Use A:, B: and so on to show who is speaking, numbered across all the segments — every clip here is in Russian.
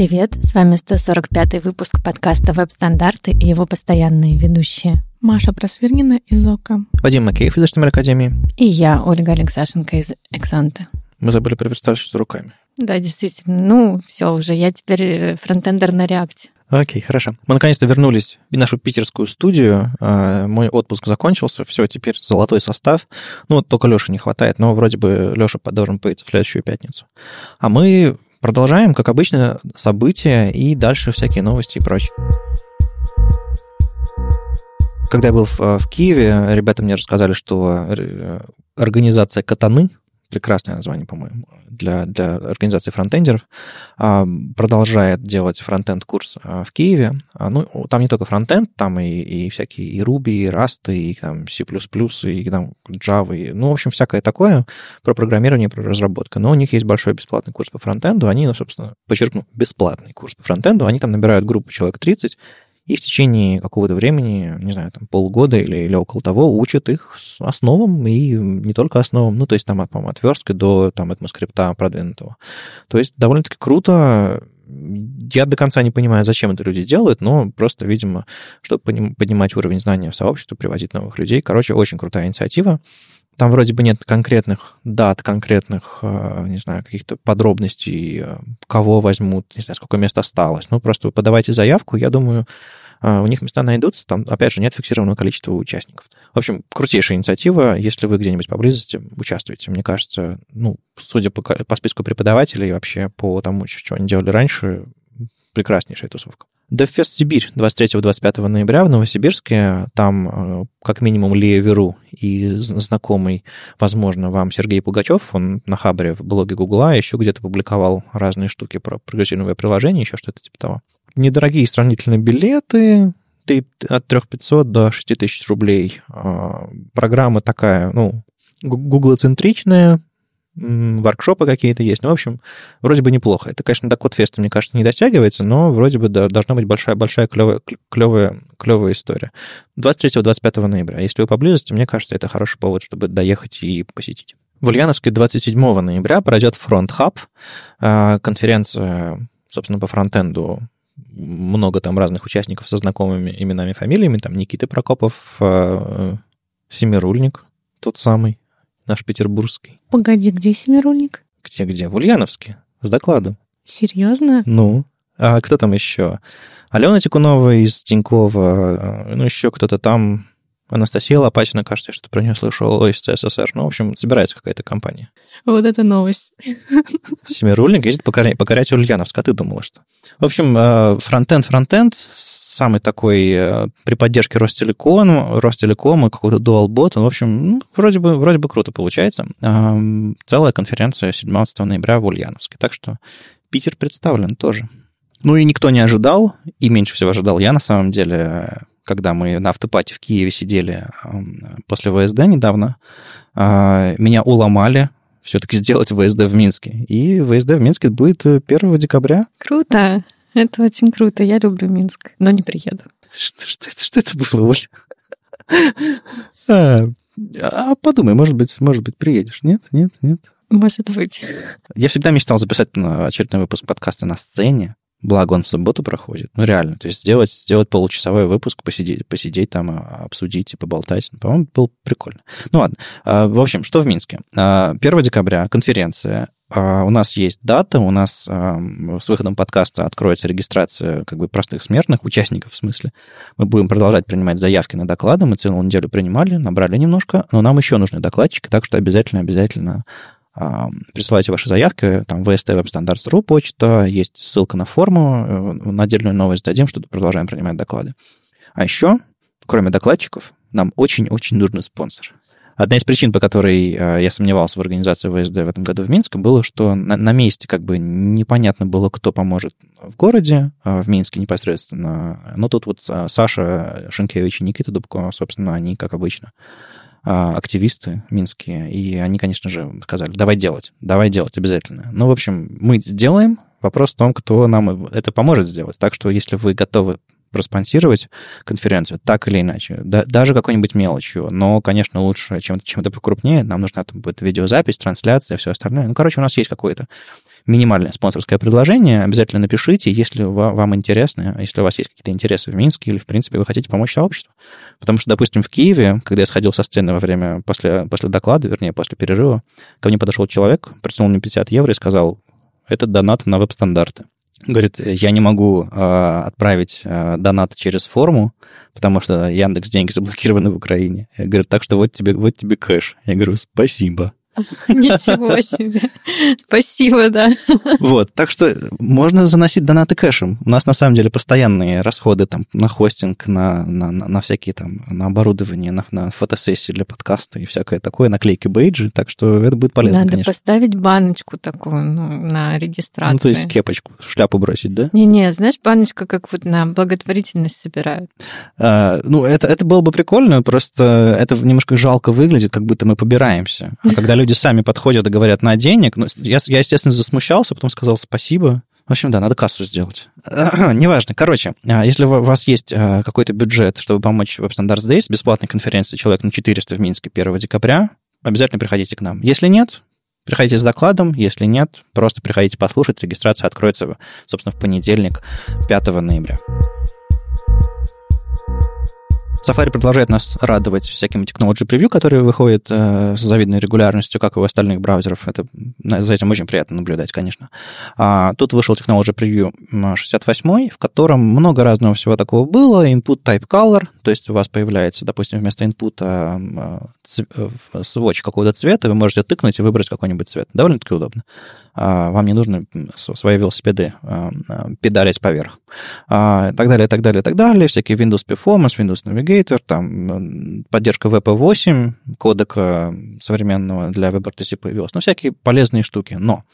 A: Привет, с вами 145 выпуск подкаста «Веб-стандарты» и его постоянные ведущие.
B: Маша Просвирнина из ОКО.
C: Вадим Макеев из HTML Академии.
A: И я, Ольга Алексашенко из Эксанты.
C: Мы забыли про верстальщицу руками.
A: Да, действительно. Ну, все уже, я теперь э, фронтендер на реакте.
C: Окей, хорошо. Мы наконец-то вернулись в нашу питерскую студию. А, мой отпуск закончился, все, теперь золотой состав. Ну, вот только Леши не хватает, но вроде бы Леша должен появиться в следующую пятницу. А мы продолжаем, как обычно, события и дальше всякие новости и прочее. Когда я был в, в Киеве, ребята мне рассказали, что э, организация Катаны, прекрасное название, по-моему, для, для организации фронтендеров, а, продолжает делать фронтенд-курс а, в Киеве. А, ну, там не только фронтенд, там и, и всякие и Ruby, и Rust, и там C++, и там Java, и, ну, в общем, всякое такое про программирование, про разработку. Но у них есть большой бесплатный курс по фронтенду, они, ну, собственно, подчеркну, бесплатный курс по фронтенду, они там набирают группу человек 30, и в течение какого-то времени, не знаю, там полгода или, или около того, учат их основам и не только основам, ну, то есть там, по-моему, от верстки до там ECMAScript продвинутого. То есть довольно-таки круто. Я до конца не понимаю, зачем это люди делают, но просто, видимо, чтобы поднимать уровень знания в сообществе, привозить новых людей. Короче, очень крутая инициатива. Там вроде бы нет конкретных дат, конкретных, э, не знаю, каких-то подробностей, э, кого возьмут, не знаю, сколько мест осталось. Ну, просто вы подавайте заявку, я думаю, э, у них места найдутся, там, опять же, нет фиксированного количества участников. В общем, крутейшая инициатива, если вы где-нибудь поблизости, участвуйте. Мне кажется, ну, судя по, по списку преподавателей, вообще по тому, что они делали раньше, прекраснейшая тусовка. DevFest Сибирь 23-25 ноября в Новосибирске. Там э, как минимум Лея Веру и знакомый, возможно, вам Сергей Пугачев. Он на Хабре в блоге Гугла еще где-то публиковал разные штуки про прогрессивное приложение, еще что-то типа того. Недорогие сравнительные билеты, от 3500 до 6000 рублей. А, программа такая, ну, гуглоцентричная, воркшопы какие-то есть. Ну, в общем, вроде бы неплохо. Это, конечно, до Кодфеста, мне кажется, не дотягивается, но вроде бы должна быть большая-большая клевая, клевая, клевая история. 23-25 ноября. Если вы поблизости, мне кажется, это хороший повод, чтобы доехать и посетить. В Ульяновске 27 ноября пройдет Front Hub, а, конференция, собственно, по фронтенду много там разных участников со знакомыми именами, фамилиями. Там Никита Прокопов, а, Семирульник, тот самый, наш петербургский.
B: Погоди, где Семирульник?
C: Где-где? В Ульяновске, с докладом.
B: Серьезно?
C: Ну, а кто там еще? Алена Тикунова из Тинькова, ну, еще кто-то там, Анастасия Лопатина, кажется, что про нее слышал из СССР. Ну, в общем, собирается какая-то компания.
B: Вот это новость.
C: Семирульник ездит покорять, покорять Ульяновск, а ты думала, что? В общем, э, фронтенд, фронтенд, самый такой э, при поддержке Ростелеком, Ростелекома, какого-то дуалбот. В общем, ну, вроде, бы, вроде бы круто получается. Целая конференция 17 ноября в Ульяновске. Так что Питер представлен тоже. Ну и никто не ожидал, и меньше всего ожидал я на самом деле, когда мы на автопате в Киеве сидели после ВСД недавно, а, меня уломали все-таки сделать ВСД в Минске. И ВСД в Минске будет 1 э, декабря.
A: Круто! Это очень круто. Я люблю Минск, но не приеду.
C: Что, что, это, что это было, Оля? А, а подумай, может быть, может быть, приедешь. Нет, нет, нет.
A: Может быть.
C: Я всегда мечтал записать очередной выпуск подкаста на сцене. Благо он в субботу проходит. Ну, реально. То есть сделать, сделать получасовой выпуск, посидеть, посидеть там, а, обсудить и поболтать. Ну, по-моему, было прикольно. Ну, ладно. А, в общем, что в Минске? 1 а, декабря конференция. У нас есть дата, у нас с выходом подкаста откроется регистрация как бы простых смертных, участников в смысле. Мы будем продолжать принимать заявки на доклады. Мы целую неделю принимали, набрали немножко, но нам еще нужны докладчики, так что обязательно-обязательно присылайте ваши заявки, там VST Web Standards.ru почта, есть ссылка на форму, э, на отдельную новость дадим, что продолжаем принимать доклады. А еще, кроме докладчиков, нам очень-очень нужен спонсор. Одна из причин, по которой э, я сомневался в организации ВСД в этом году в Минске, было, что на, на месте как бы непонятно было, кто поможет в городе, э, в Минске непосредственно. Но тут вот Саша Шенкевич и Никита Дубко, собственно, они, как обычно, а, активисты минские, и они, конечно же, сказали, давай делать, давай делать обязательно. Ну, в общем, мы сделаем, вопрос в том, кто нам это поможет сделать. Так что, если вы готовы проспонсировать конференцию так или иначе, да, даже какой-нибудь мелочью, но, конечно, лучше чем-то чем покрупнее, нам нужна там будет видеозапись, трансляция, все остальное. Ну, короче, у нас есть какое-то минимальное спонсорское предложение, обязательно напишите, если вам интересно, если у вас есть какие-то интересы в Минске или, в принципе, вы хотите помочь сообществу. Потому что, допустим, в Киеве, когда я сходил со сцены во время, после, после доклада, вернее, после перерыва, ко мне подошел человек, протянул мне 50 евро и сказал, это донат на веб-стандарты. Говорит, я не могу э, отправить э, донат через форму, потому что Яндекс деньги заблокированы в Украине. Я говорю, так что вот тебе, вот тебе кэш. Я говорю, спасибо.
A: Ничего себе. Спасибо, да.
C: Вот, так что можно заносить донаты кэшем. У нас на самом деле постоянные расходы там на хостинг, на, на, на всякие там, на оборудование, на, на фотосессии для подкаста и всякое такое, наклейки бейджи, так что это будет полезно,
A: Надо
C: конечно.
A: поставить баночку такую ну, на регистрацию.
C: Ну, то есть кепочку, шляпу бросить, да?
A: Не-не, знаешь, баночка как вот на благотворительность собирают.
C: А, ну, это, это было бы прикольно, просто это немножко жалко выглядит, как будто мы побираемся. А когда люди сами подходят и говорят на денег, ну, я, я, естественно, засмущался, потом сказал спасибо. В общем, да, надо кассу сделать. Неважно. Короче, а, если у вас есть а, какой-то бюджет, чтобы помочь Web Standards Days, бесплатной конференции «Человек на 400» в Минске 1 декабря, обязательно приходите к нам. Если нет, приходите с докладом. Если нет, просто приходите послушать. Регистрация откроется, собственно, в понедельник, 5 ноября. Safari продолжает нас радовать всякими technology превью, которые выходят э, с завидной регулярностью, как и у остальных браузеров. Это, за этим очень приятно наблюдать, конечно. А, тут вышел technology превью 68, в котором много разного всего такого было. Input type color, то есть у вас появляется, допустим, вместо input э, сводч какого-то цвета, вы можете тыкнуть и выбрать какой-нибудь цвет. Довольно-таки удобно. А, вам не нужно свои велосипеды а, а, педалить поверх. И так далее, и так далее, и так далее. Всякие Windows Performance, Windows Navigator, там поддержка VP8, кодека современного для WebRTC появилась. Ну, всякие полезные штуки. Но,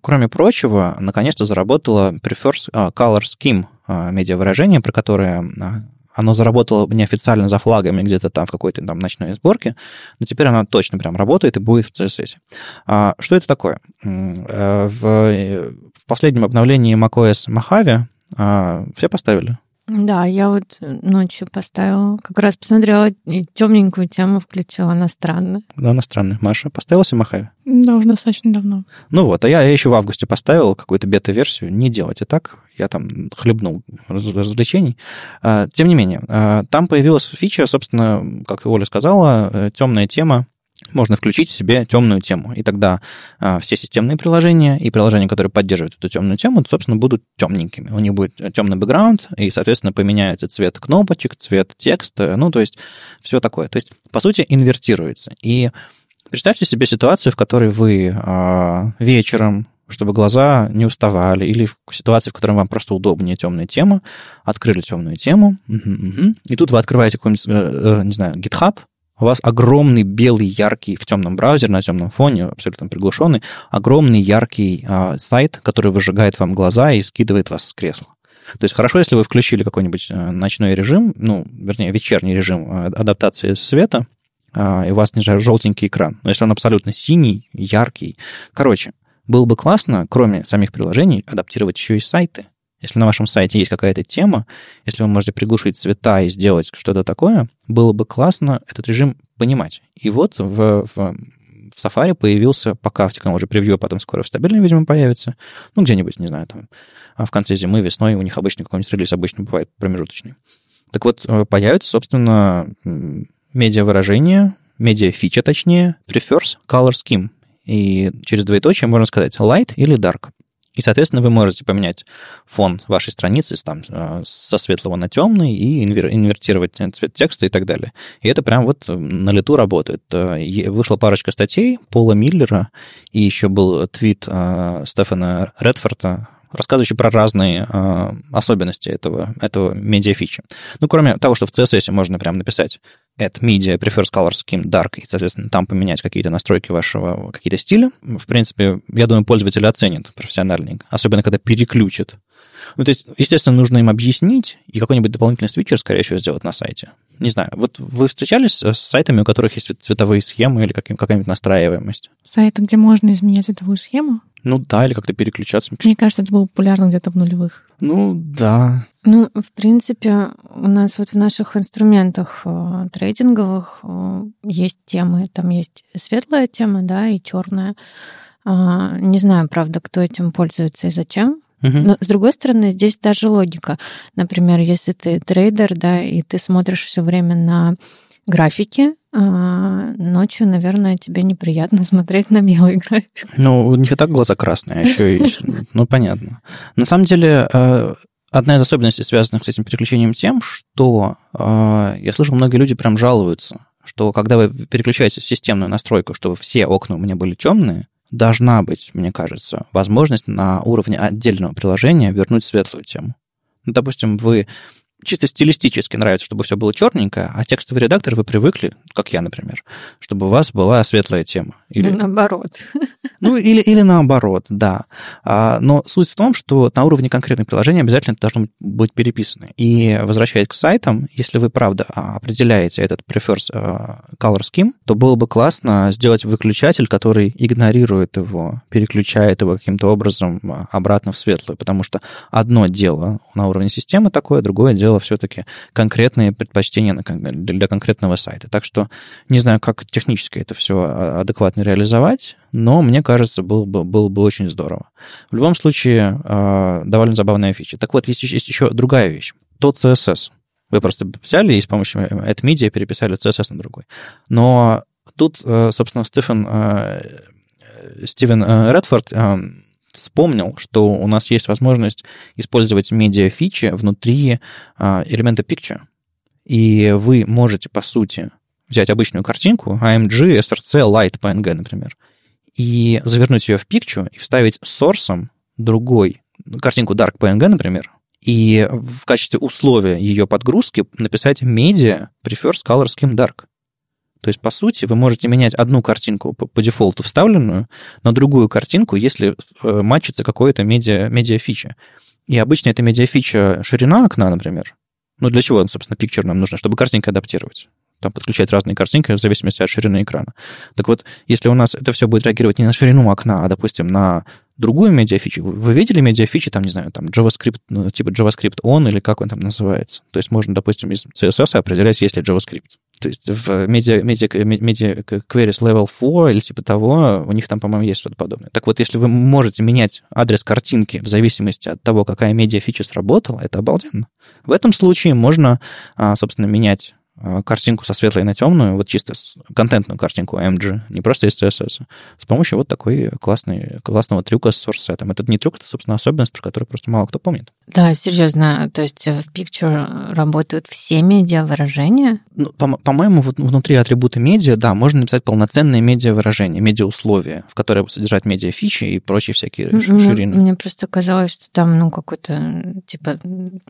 C: кроме прочего, наконец-то заработала Prefers Color Scheme медиавыражение, про которое оно заработало неофициально за флагами где-то там в какой-то там ночной сборке, но теперь оно точно прям работает и будет в CSS. А, что это такое? Э, в, в последнем обновлении macOS Mojave а, все поставили?
A: Да, я вот ночью поставила, как раз посмотрела и темненькую тему включила, она странная.
C: Да, она странная. Маша, поставила себе Махави?
B: Да, уже достаточно давно.
C: Ну вот, а я, я еще в августе поставил какую-то бета-версию. Не делайте так, я там хлебнул развлечений. А, тем не менее, а, там появилась фича, собственно, как Оля сказала, э, темная тема, можно включить себе темную тему. И тогда а, все системные приложения и приложения, которые поддерживают эту темную тему, собственно, будут темненькими. У них будет темный бэкграунд, и, соответственно, поменяется цвет кнопочек, цвет текста, ну, то есть все такое. То есть, по сути, инвертируется. И представьте себе ситуацию, в которой вы а, вечером чтобы глаза не уставали, или в ситуации, в которой вам просто удобнее темная тема, открыли темную тему, угу, угу. и тут вы открываете какой-нибудь, э, э, не знаю, GitHub, у вас огромный белый, яркий в темном браузере, на темном фоне, абсолютно приглушенный, огромный яркий э, сайт, который выжигает вам глаза и скидывает вас с кресла. То есть хорошо, если вы включили какой-нибудь э, ночной режим, ну, вернее, вечерний режим э, адаптации света, э, и у вас, не желтенький экран. Но если он абсолютно синий, яркий. Короче, было бы классно, кроме самих приложений, адаптировать еще и сайты. Если на вашем сайте есть какая-то тема, если вы можете приглушить цвета и сделать что-то такое, было бы классно этот режим понимать. И вот в, в, в Safari появился пока в технологии превью, а потом скоро в стабильном, видимо, появится. Ну, где-нибудь, не знаю, там, а в конце зимы, весной у них обычно какой-нибудь релиз обычно бывает промежуточный. Так вот, э, появится, собственно, медиа-выражение, медиа-фича, точнее, prefers color scheme. И через двоеточие можно сказать light или dark. И, соответственно, вы можете поменять фон вашей страницы там, э, со светлого на темный и инвертировать цвет текста и так далее. И это прям вот на лету работает. Э, вышла парочка статей Пола Миллера, и еще был твит э, Стефана Редфорда, рассказывающий про разные э, особенности этого, этого медиафичи. Ну, кроме того, что в CSS можно прям написать add media prefers color scheme dark, и, соответственно, там поменять какие-то настройки вашего, какие-то стиля. В принципе, я думаю, пользователь оценит профессиональненько, особенно когда переключит. Ну, то есть, естественно, нужно им объяснить и какой-нибудь дополнительный свитчер, скорее всего, сделать на сайте. Не знаю, вот вы встречались с сайтами, у которых есть цветовые схемы или какая-нибудь настраиваемость?
B: Сайты, где можно изменять цветовую схему?
C: Ну да, или как-то переключаться.
B: Мне кажется, это было популярно где-то в нулевых.
C: Ну да.
A: Ну, в принципе, у нас вот в наших инструментах э, трейдинговых э, есть темы. Там есть светлая тема, да, и черная. А, не знаю, правда, кто этим пользуется и зачем. Но, с другой стороны, здесь даже логика. Например, если ты трейдер, да, и ты смотришь все время на графики, а, ночью, наверное, тебе неприятно смотреть на белый график.
C: Ну, у них и так глаза красные, а еще и... Ну, понятно. На самом деле, э, одна из особенностей, связанных с этим переключением, тем, что э, я слышу, многие люди прям жалуются, что когда вы переключаете системную настройку, чтобы все окна у меня были темные, должна быть, мне кажется, возможность на уровне отдельного приложения вернуть светлую тему. Ну, допустим, вы чисто стилистически нравится, чтобы все было черненькое, а текстовый редактор вы привыкли, как я, например, чтобы у вас была светлая тема. Или,
A: Наоборот.
C: ну, или, или наоборот, да. А, но суть в том, что на уровне конкретного приложения обязательно это должно быть, переписано. И возвращаясь к сайтам, если вы, правда, а, определяете этот prefers а, color scheme, то было бы классно сделать выключатель, который игнорирует его, переключает его каким-то образом обратно в светлую, потому что одно дело на уровне системы такое, другое дело все-таки конкретные предпочтения на для конкретного сайта. Так что не знаю, как технически это все адекватно реализовать, но мне кажется, было бы, было бы очень здорово. В любом случае, э, довольно забавная фича. Так вот, есть, есть еще другая вещь. Тот CSS. Вы просто взяли и с помощью AdMedia переписали CSS на другой. Но тут, э, собственно, Стефан, э, э, Стивен э, Редфорд э, вспомнил, что у нас есть возможность использовать медиа-фичи внутри э, элемента picture. И вы можете, по сути, взять обычную картинку, AMG, SRC, Light, PNG, например, и завернуть ее в picture и вставить сорсом другой, картинку Dark PNG, например, и в качестве условия ее подгрузки написать media prefers color scheme dark. То есть, по сути, вы можете менять одну картинку по, дефолту вставленную на другую картинку, если э, матчится какое-то медиа, медиа-фича. И обычно эта медиа-фича ширина окна, например. Ну, для чего, собственно, пикчер нам нужно? Чтобы картинка адаптировать. Там подключать разные картинки в зависимости от ширины экрана. Так вот, если у нас это все будет реагировать не на ширину окна, а, допустим, на другую медиафичу. Вы видели медиафичи, там, не знаю, там JavaScript, ну, типа JavaScript on или как он там называется? То есть можно, допустим, из CSS определять, есть ли JavaScript. То есть в media, media, media queries level 4 или типа того, у них там, по-моему, есть что-то подобное. Так вот, если вы можете менять адрес картинки в зависимости от того, какая медиафича сработала, это обалденно. В этом случае можно, а, собственно, менять картинку со светлой на темную, вот чисто контентную картинку AMG, не просто из CSS, с помощью вот такой классной, классного трюка с source set. Это не трюк, это, собственно, особенность, про которую просто мало кто помнит.
A: Да, серьезно. То есть в Picture работают все медиа-выражения?
C: Ну, по- по-моему, вот внутри атрибута медиа, да, можно написать полноценное медиа-выражение, медиа-условия, в которое содержать медиа-фичи и прочие всякие
A: Мне-
C: ширины.
A: Мне просто казалось, что там, ну, какой-то, типа,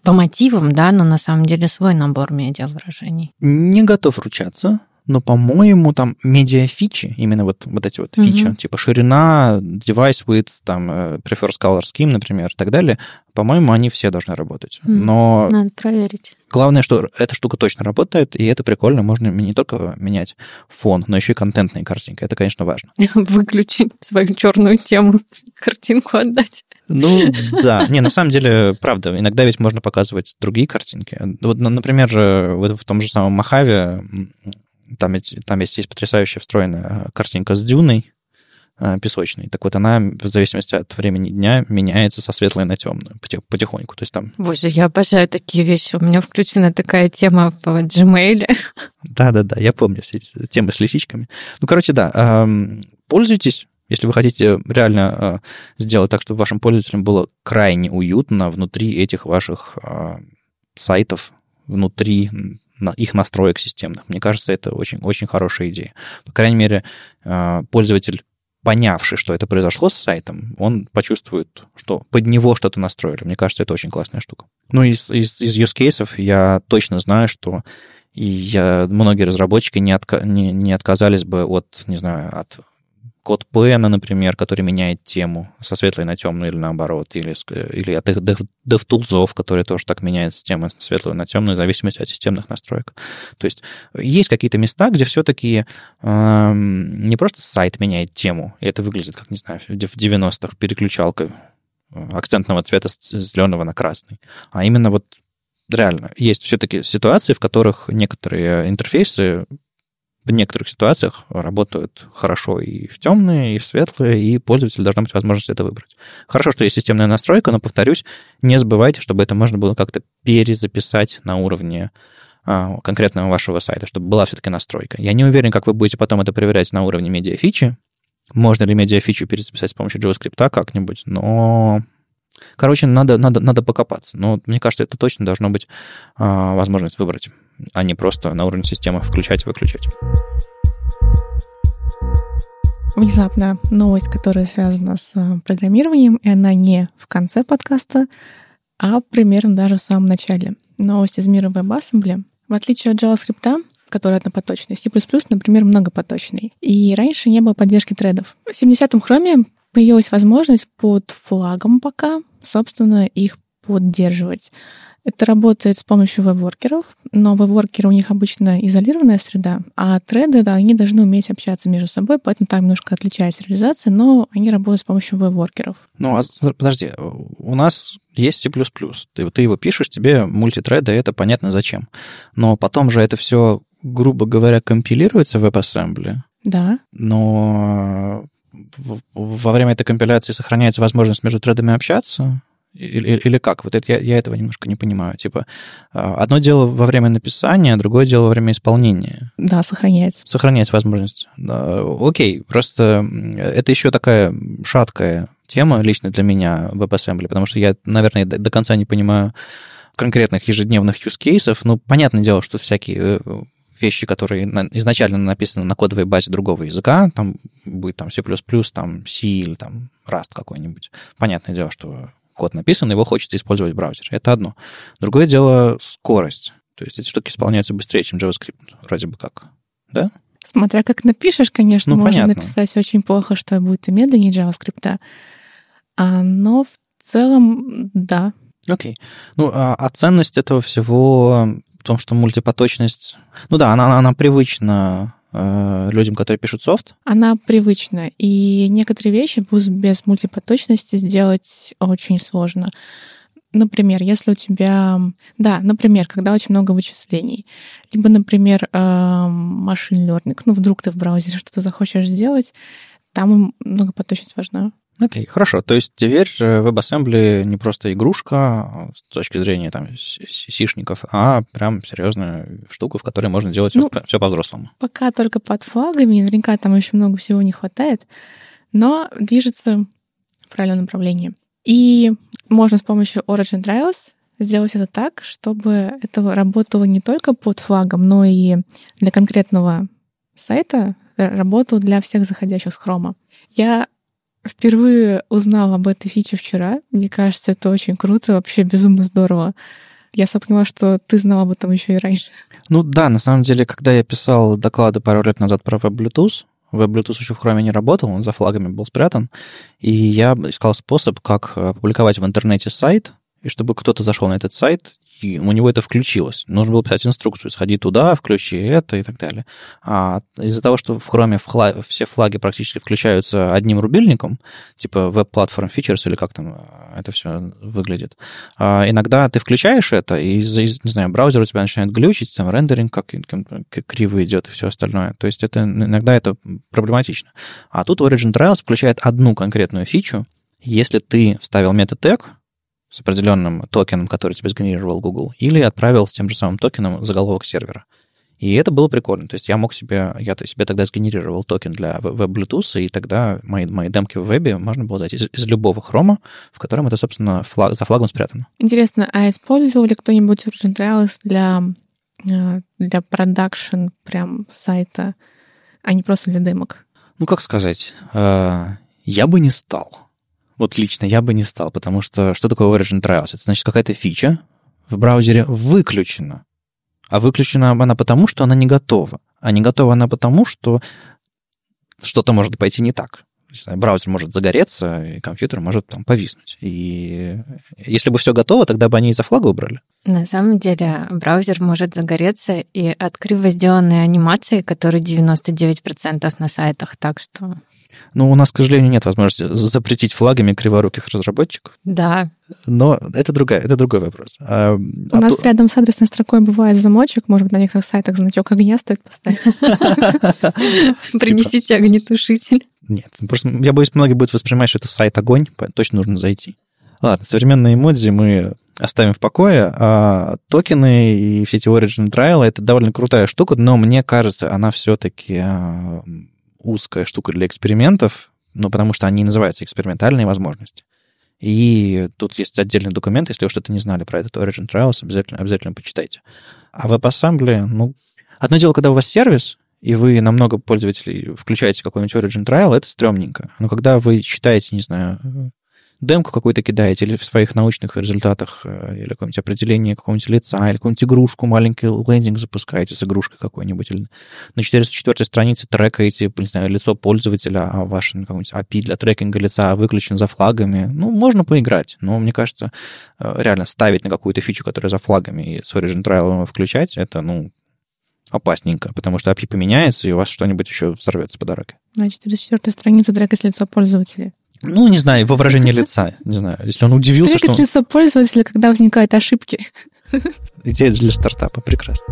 A: по мотивам, да, но на самом деле свой набор медиа-выражений.
C: Не готов ручаться, но, по-моему, там медиа-фичи, именно вот, вот эти вот фичи,
A: Мгм.
C: типа ширина, device width, там, э, prefers color scheme, например, и так далее, по-моему, они все должны работать.
A: Мгм.
C: Но
A: Надо проверить.
C: главное, что эта штука точно работает, и это прикольно, можно не только менять фон, но еще и контентные картинки. Это, конечно, важно.
A: Выключить свою черную тему, картинку отдать.
C: Ну, да. Не, на самом деле, правда, иногда ведь можно показывать другие картинки. Вот, на- например, э, в том же самом Махаве там, там есть, есть потрясающая встроенная э, картинка с дюной э, песочной. Так вот, она в зависимости от времени дня меняется со светлой на темную поти- потихоньку. То есть там,
A: Боже, я обожаю такие вещи. У меня включена такая тема по Gmail.
C: да-да-да, я помню все эти темы с лисичками. Ну, короче, да, пользуйтесь, если вы хотите реально э, сделать так, чтобы вашим пользователям было крайне уютно внутри этих ваших э, сайтов, внутри их настроек системных. Мне кажется, это очень, очень хорошая идея. По крайней мере, э, пользователь, понявший, что это произошло с сайтом, он почувствует, что под него что-то настроили. Мне кажется, это очень классная штука. Ну, из, из, из use cases я точно знаю, что и я, многие разработчики не, отка- не, не отказались бы от, не знаю, от код Пэна, например, который меняет тему со светлой на темную или наоборот, или, с- или от их dev, DevTools, которые тоже так меняют с темы со светлую на темную в зависимости от системных настроек. То есть есть какие-то места, где все-таки не просто сайт меняет тему, и это выглядит, как, не знаю, в 90-х переключалка э, акцентного цвета с зеленого на красный, а именно вот реально есть все-таки ситуации, в которых некоторые интерфейсы в некоторых ситуациях работают хорошо и в темные, и в светлые, и пользователю должна быть возможность это выбрать. Хорошо, что есть системная настройка, но, повторюсь, не забывайте, чтобы это можно было как-то перезаписать на уровне а, конкретного вашего сайта, чтобы была все-таки настройка. Я не уверен, как вы будете потом это проверять на уровне медиафичи. Можно ли медиафичу перезаписать с помощью JavaScript как-нибудь, но Короче, надо, надо, надо покопаться. Но мне кажется, это точно должно быть а, возможность выбрать, а не просто на уровне системы включать и выключать.
B: Внезапно новость, которая связана с а, программированием, и она не в конце подкаста, а примерно даже в самом начале. Новость из мира WebAssembly. В отличие от JavaScript, который однопоточный, C++, например, многопоточный. И раньше не было поддержки тредов. В 70-м хроме появилась возможность под флагом пока, собственно, их поддерживать. Это работает с помощью веб-воркеров, но веб-воркеры у них обычно изолированная среда, а треды, да, они должны уметь общаться между собой, поэтому там немножко отличается реализация, но они работают с помощью веб-воркеров.
C: Ну, а подожди, у нас есть C++, ты, ты его пишешь, тебе мультитреды, это понятно зачем. Но потом же это все, грубо говоря, компилируется в WebAssembly.
B: Да.
C: Но во время этой компиляции сохраняется возможность между тредами общаться? Или, или как? Вот это я, я этого немножко не понимаю. Типа, а, одно дело во время написания, другое дело во время исполнения.
B: Да, сохраняется.
C: Сохраняется возможность. Да, окей, просто это еще такая шаткая тема лично для меня в WebAssembly, потому что я, наверное, до, до конца не понимаю конкретных ежедневных use cases. Ну, понятное дело, что всякие э, вещи, которые изначально написаны на кодовой базе другого языка, там будет там C++, там C или там Rust какой-нибудь. Понятное дело, что код написан, его хочется использовать в браузере. Это одно. Другое дело — скорость. То есть эти штуки исполняются быстрее, чем JavaScript, вроде бы как. Да?
B: Смотря как напишешь, конечно,
C: ну,
B: можно
C: понятно.
B: написать очень плохо, что будет и медленнее JavaScript. А, но в целом, да.
C: Окей. Ну, а, а ценность этого всего в том, что мультипоточность... Ну да, она, она привычна э, людям, которые пишут софт.
B: Она привычна, и некоторые вещи без мультипоточности сделать очень сложно. Например, если у тебя... Да, например, когда очень много вычислений. Либо, например, машин learning. Ну, вдруг ты в браузере что-то захочешь сделать, там многопоточность важна.
C: Окей, okay, хорошо. То есть теперь WebAssembly не просто игрушка с точки зрения там сишников, а прям серьезная штука, в которой можно делать ну, все, все по-взрослому.
B: Пока только под флагами, наверняка там еще много всего не хватает, но движется в правильном направлении. И можно с помощью Origin Trials сделать это так, чтобы это работало не только под флагом, но и для конкретного сайта работало для всех заходящих с Chrome. Я впервые узнала об этой фиче вчера. Мне кажется, это очень круто, вообще безумно здорово. Я сам поняла, что ты знал об этом еще и раньше.
C: Ну да, на самом деле, когда я писал доклады пару лет назад про WebBluetooth, WebBluetooth еще в Chrome не работал, он за флагами был спрятан, и я искал способ, как опубликовать в интернете сайт, и чтобы кто-то зашел на этот сайт и у него это включилось. Нужно было писать инструкцию, сходи туда, включи это и так далее. А из-за того, что в Chrome флаг, все флаги практически включаются одним рубильником, типа Web Platform Features или как там это все выглядит, а иногда ты включаешь это, и, не знаю, браузер у тебя начинает глючить, там рендеринг как, как криво идет и все остальное. То есть это иногда это проблематично. А тут Origin Trials включает одну конкретную фичу, если ты вставил метод tag, с определенным токеном, который тебе сгенерировал Google, или отправил с тем же самым токеном заголовок сервера. И это было прикольно. То есть я мог себе, я себе тогда сгенерировал токен для Web Bluetooth, и тогда мои, мои демки в вебе можно было дать из, из любого хрома, в котором это, собственно, флаг, за флагом спрятано.
B: Интересно, а использовал ли кто-нибудь Origin Trials для, э, для продакшн прям сайта, а не просто для демок?
C: Ну, как сказать, э, я бы не стал. Вот лично я бы не стал, потому что что такое Origin Trials? Это значит какая-то фича в браузере выключена. А выключена она потому, что она не готова. А не готова она потому, что что-то может пойти не так. Не знаю, браузер может загореться, и компьютер может там повиснуть. И если бы все готово, тогда бы они из-за флага убрали.
A: На самом деле браузер может загореться и от криво сделанной анимации, которые 99% на сайтах, так что...
C: Ну, у нас, к сожалению, нет возможности запретить флагами криворуких разработчиков.
A: Да.
C: Но это, другая, это другой вопрос. А,
B: у а нас то... рядом с адресной строкой бывает замочек, может быть, на некоторых сайтах значок огня стоит поставить.
A: Принесите огнетушитель.
C: Нет, просто я боюсь, многие будут воспринимать, что это сайт огонь, точно нужно зайти. Ладно, современные эмодзи мы оставим в покое, а токены и все эти Origin Trial это довольно крутая штука, но мне кажется, она все-таки а, узкая штука для экспериментов, ну, потому что они называются экспериментальные возможности. И тут есть отдельный документ, если вы что-то не знали про этот Origin Trials, обязательно, обязательно почитайте. А WebAssembly, ну, одно дело, когда у вас сервис, и вы на много пользователей включаете какой-нибудь Origin Trial, это стрёмненько. Но когда вы считаете, не знаю, демку какую-то кидаете или в своих научных результатах э, или какое-нибудь определение какого-нибудь лица, или какую-нибудь игрушку, маленький лендинг запускаете с игрушкой какой-нибудь, или на 404 странице трекаете, не знаю, лицо пользователя, а ваш какой-нибудь API для трекинга лица выключен за флагами, ну, можно поиграть, но мне кажется, э, реально ставить на какую-то фичу, которая за флагами и с Origin Trial включать, это, ну, опасненько, потому что API поменяется, и у вас что-нибудь еще взорвется по дороге.
B: На 44 странице трекать лицо пользователя.
C: Ну, не знаю, во выражении лица. Не знаю, если он удивился, что...
B: лицо пользователя, когда возникают ошибки.
C: Идея для стартапа, прекрасно.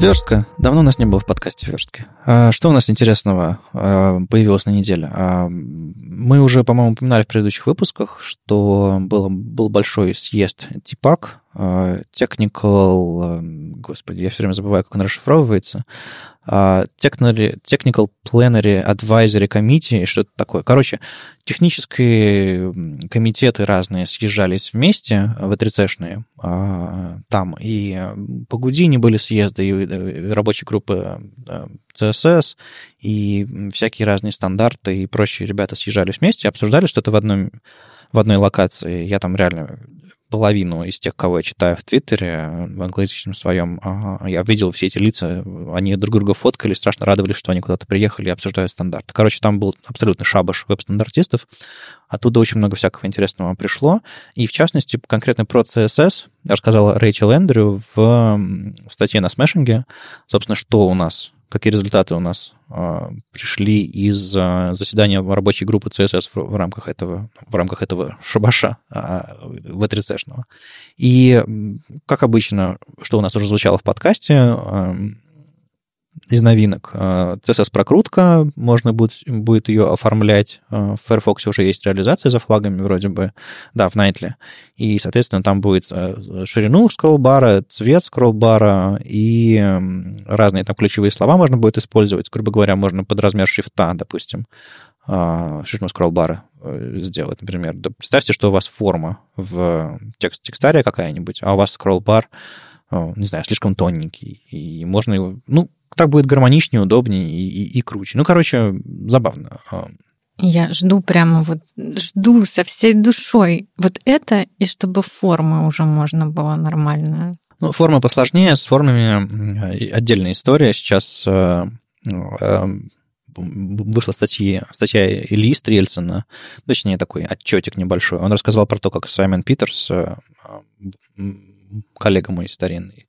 C: Верстка. Давно у нас не было в подкасте верстки. А что у нас интересного а, появилось на неделе? А, мы уже, по-моему, упоминали в предыдущих выпусках, что было, был большой съезд ТИПАК, Technical... Господи, я все время забываю, как он расшифровывается. А, technical Plenary Advisory Committee, что-то такое. Короче, технические комитеты разные съезжались вместе, в 3 а, там, и по Гудине были съезды, и рабочие группы CSS, и всякие разные стандарты и прочие ребята съезжались вместе, обсуждали что-то в одном в одной локации. Я там реально половину из тех, кого я читаю в Твиттере, в англоязычном своем, я видел все эти лица, они друг друга фоткали, страшно радовались, что они куда-то приехали и обсуждают стандарты. Короче, там был абсолютно шабаш веб-стандартистов, оттуда очень много всякого интересного пришло, и в частности, конкретно про CSS рассказала Рэйчел Эндрю в, в статье на смешинге, собственно, что у нас какие результаты у нас а, пришли из а, заседания рабочей группы CSS в, в рамках этого, в рамках этого шабаша а, V3C-шного. И, как обычно, что у нас уже звучало в подкасте, из новинок. CSS-прокрутка, можно будет, будет ее оформлять. В Firefox уже есть реализация за флагами вроде бы, да, в Nightly. И, соответственно, там будет э, ширину скроллбара, цвет скроллбара и разные там ключевые слова можно будет использовать. Грубо говоря, можно под размер шрифта, допустим, ширину скроллбара э, сделать, например. Представьте, что у вас форма в текст текстаре какая-нибудь, а у вас скроллбар, не знаю, слишком тоненький, и можно его, ну, так будет гармоничнее, удобнее и, и, и круче. Ну, короче, забавно. А.
A: Я жду прямо вот, жду со всей душой вот это, и чтобы форма уже можно было нормально.
C: Ну, форма посложнее, с формами отдельная история. Сейчас э, э, вышла статья, статья Ильи Стрельцина, точнее, такой отчетик небольшой. Он рассказал про то, как Саймон Питерс, э, коллега мой старинный,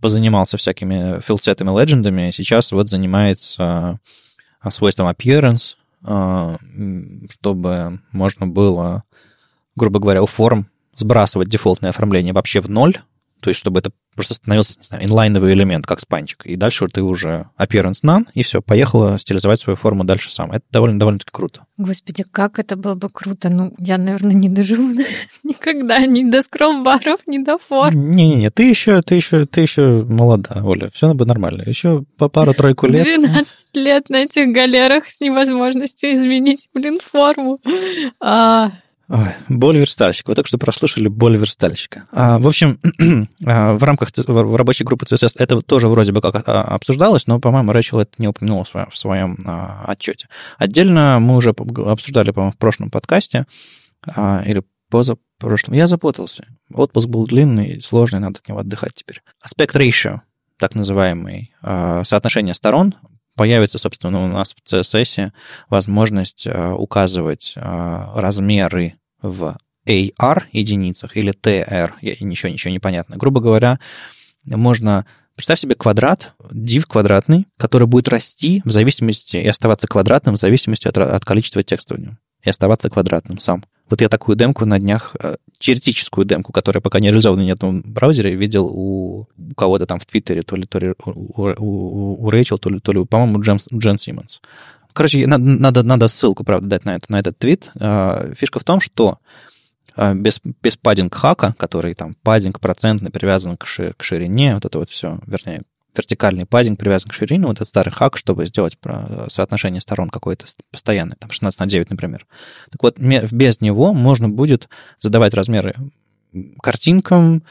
C: позанимался всякими филсетами, легендами, сейчас вот занимается а, свойством appearance, а, чтобы можно было, грубо говоря, у форм сбрасывать дефолтное оформление вообще в ноль, то есть чтобы это просто становился, не знаю, инлайновый элемент, как спанчик. И дальше ты уже appearance none, и все, поехала стилизовать свою форму дальше сам. Это довольно, довольно-таки круто.
A: Господи, как это было бы круто. Ну, я, наверное, не доживу никогда ни до скролл-баров, ни до форм.
C: Не-не-не, ты еще, ты еще, ты еще молода, Оля, все бы нормально. Еще по пару-тройку лет.
A: 12 лет на этих галерах с невозможностью изменить, блин, форму. А,
C: Ой, боль верстальщика. Вы только что прослушали боль верстальщика. А, в общем, а, в рамках в рабочей группы CSS это тоже вроде бы как а, обсуждалось, но, по-моему, Рэйчел это не упомянула в своем, в своем а, отчете. Отдельно мы уже обсуждали, по-моему, в прошлом подкасте, а, или позапрошлом. Я запутался. Отпуск был длинный, сложный, надо от него отдыхать теперь. Аспект ratio, так называемый, а, соотношение сторон появится, собственно, у нас в CSS возможность э, указывать э, размеры в AR единицах или TR, ничего, ничего не понятно. Грубо говоря, можно Представь себе квадрат, div квадратный, который будет расти в зависимости и оставаться квадратным в зависимости от, от количества текста в нем. И оставаться квадратным сам. Вот я такую демку на днях, э, теоретическую демку, которая пока не реализована ни в одном браузере, видел у, у кого-то там в Твиттере, то ли, то ли у, у, у Рэйчел, то ли, то ли по-моему, Джен, Джен Симмонс. Короче, надо, надо, надо ссылку, правда, дать на, это, на этот твит. А, фишка в том, что а, без, без паддинг хака, который там паддинг процентный привязан к, ши, к ширине, вот это вот все, вернее, вертикальный паддинг привязан к ширине, вот этот старый хак, чтобы сделать соотношение сторон какое-то постоянное, там 16 на 9, например. Так вот, без него можно будет задавать размеры картинкам,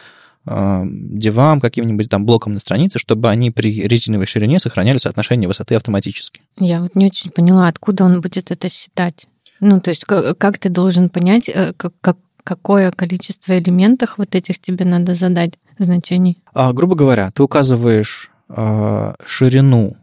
C: а, девам, каким-нибудь там блоком на странице, чтобы они при резиновой ширине сохраняли соотношение высоты автоматически.
A: Я вот не очень поняла, откуда он будет это считать. Ну, то есть как ты должен понять, э, как, как, какое количество элементов вот этих тебе надо задать значений?
C: А, грубо говоря, ты указываешь а, ширину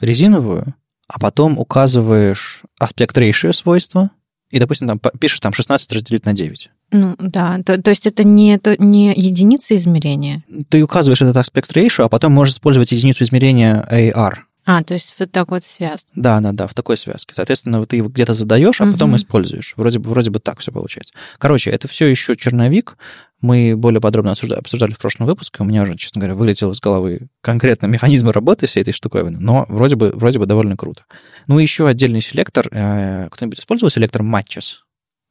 C: резиновую, а потом указываешь аспект ratio свойства, и, допустим, там пишешь там 16 разделить на 9.
A: Ну да, то, то есть это не, то, не единица измерения?
C: Ты указываешь этот аспект ratio, а потом можешь использовать единицу измерения AR.
A: А, то есть вот так вот связка.
C: Да, да, да, в такой связке. Соответственно, ты его где-то задаешь, а угу. потом используешь. Вроде бы, вроде бы так все получается. Короче, это все еще черновик. Мы более подробно обсуждали, обсуждали в прошлом выпуске. У меня уже, честно говоря, вылетел из головы конкретно механизмы работы всей этой штуковины, но вроде бы, вроде бы довольно круто. Ну и еще отдельный селектор. Э, кто-нибудь использовал селектор Matches?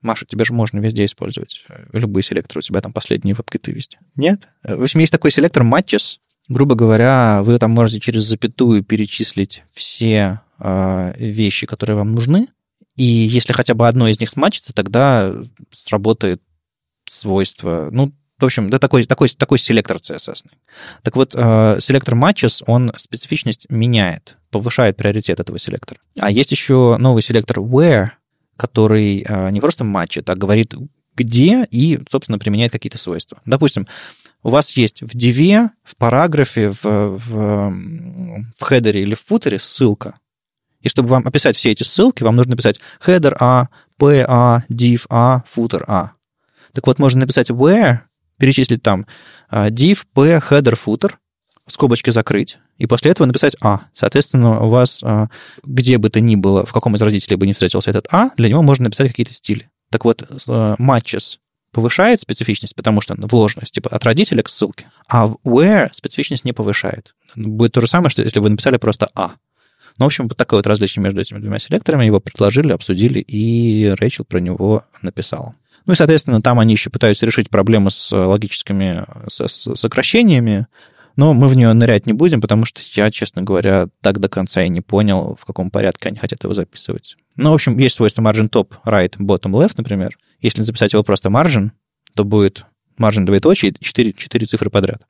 C: Маша, тебе же можно везде использовать. Э, любые селекторы у тебя там последние веб-киты везде. Нет? В общем, есть такой селектор Matches, грубо говоря, вы там можете через запятую перечислить все э, вещи, которые вам нужны, и если хотя бы одно из них смачится, тогда сработает свойство, ну, в общем, да, такой, такой, такой селектор CSS. Так вот, э, селектор Matches, он специфичность меняет, повышает приоритет этого селектора. А есть еще новый селектор where, который э, не просто матчит, а говорит, где и, собственно, применяет какие-то свойства. Допустим, у вас есть в диве, в параграфе, в, в, в хедере или в футере ссылка. И чтобы вам описать все эти ссылки, вам нужно написать header A, P A, div A, footer A. Так вот, можно написать where, перечислить там а, div, P, header, footer, скобочки закрыть, и после этого написать А. Соответственно, у вас, а, где бы то ни было, в каком из родителей бы не встретился этот А, для него можно написать какие-то стили. Так вот, а, matches повышает специфичность, потому что вложенность, типа от родителя к ссылке, а where специфичность не повышает. Будет то же самое, что если вы написали просто А. Ну, в общем, вот такое вот различие между этими двумя селекторами. Его предложили, обсудили, и Рэйчел про него написал. Ну и, соответственно, там они еще пытаются решить проблемы с логическими сокращениями, но мы в нее нырять не будем, потому что я, честно говоря, так до конца и не понял, в каком порядке они хотят его записывать. Ну, в общем, есть свойство margin top, right, bottom, left, например. Если записать его просто margin, то будет margin двоеточие, 4, 4 цифры подряд.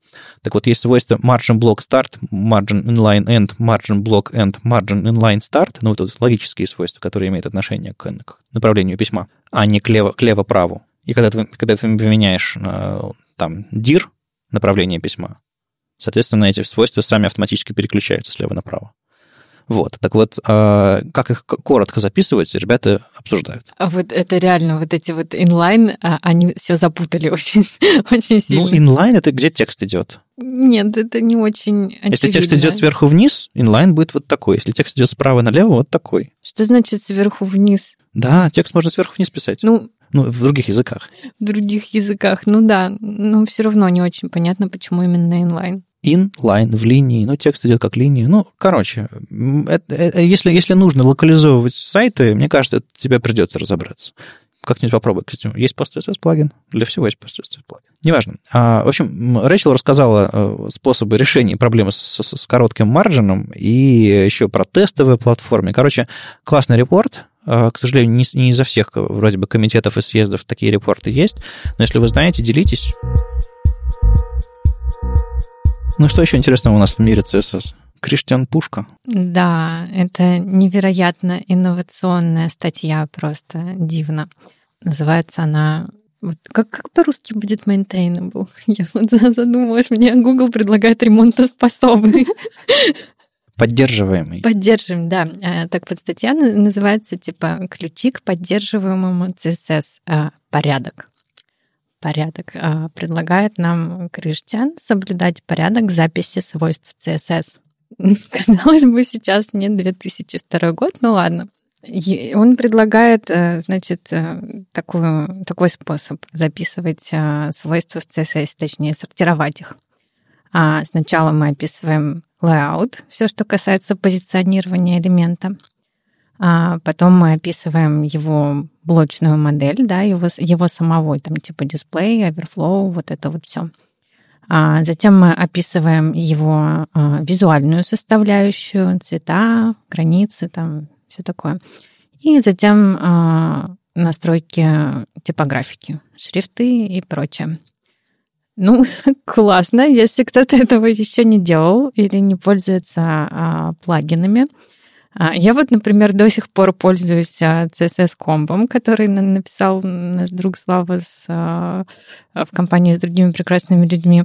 C: Так вот, есть свойство margin block start, margin inline end, margin block end, margin inline start, ну, вот логические свойства, которые имеют отношение к, к направлению письма, а не к лево, к лево-праву. И когда ты, когда ты поменяешь э, там dir, направление письма, Соответственно, эти свойства сами автоматически переключаются слева направо. Вот, так вот, а, как их коротко записывать, ребята обсуждают.
A: А вот это реально, вот эти вот inline, а, они все запутали очень, очень ну, сильно.
C: Ну, inline это где текст идет?
A: Нет, это не очень очевидно.
C: Если текст идет сверху вниз, inline будет вот такой. Если текст идет справа налево, вот такой.
A: Что значит сверху вниз?
C: Да, текст можно сверху вниз писать.
A: Ну,
C: ну, в других языках.
A: В других языках, ну да. Но все равно не очень понятно, почему именно инлайн
C: inline в линии, ну, текст идет как линия. Ну, короче, это, это, если, если нужно локализовывать сайты, мне кажется, тебе придется разобраться. Как-нибудь попробуй. Кстати, есть PostCSS плагин? Для всего есть PostCSS плагин. Неважно. А, в общем, Рэйчел рассказала э, способы решения проблемы с, с, с коротким маржином и еще про тестовые платформы. Короче, классный репорт. А, к сожалению, не, не изо всех вроде бы комитетов и съездов такие репорты есть. Но если вы знаете, делитесь. Ну что еще интересного у нас в мире CSS? Криштиан Пушка.
A: Да, это невероятно инновационная статья, просто дивно. Называется она... Вот как, как по-русски будет maintainable? Я вот задумалась, мне Google предлагает ремонтоспособный.
C: Поддерживаемый.
A: Поддерживаем, да. Э, так вот статья называется типа «Ключи к поддерживаемому CSS э, порядок». Порядок. Э, предлагает нам Криштиан соблюдать порядок записи свойств CSS. Казалось бы, сейчас не 2002 год, ну ладно. Он предлагает, значит, такую, такой способ записывать свойства в CSS, точнее, сортировать их. А сначала мы описываем layout, все, что касается позиционирования элемента. А потом мы описываем его блочную модель, да, его, его самого, там типа дисплей, overflow, вот это вот все. А затем мы описываем его а, визуальную составляющую, цвета, границы, там все такое. И затем а, настройки типографики, шрифты и прочее. Ну, классно, если кто-то этого еще не делал или не пользуется а, плагинами. А, я вот, например, до сих пор пользуюсь а, CSS-комбом, который написал наш друг Слава с, а, в компании с другими прекрасными людьми.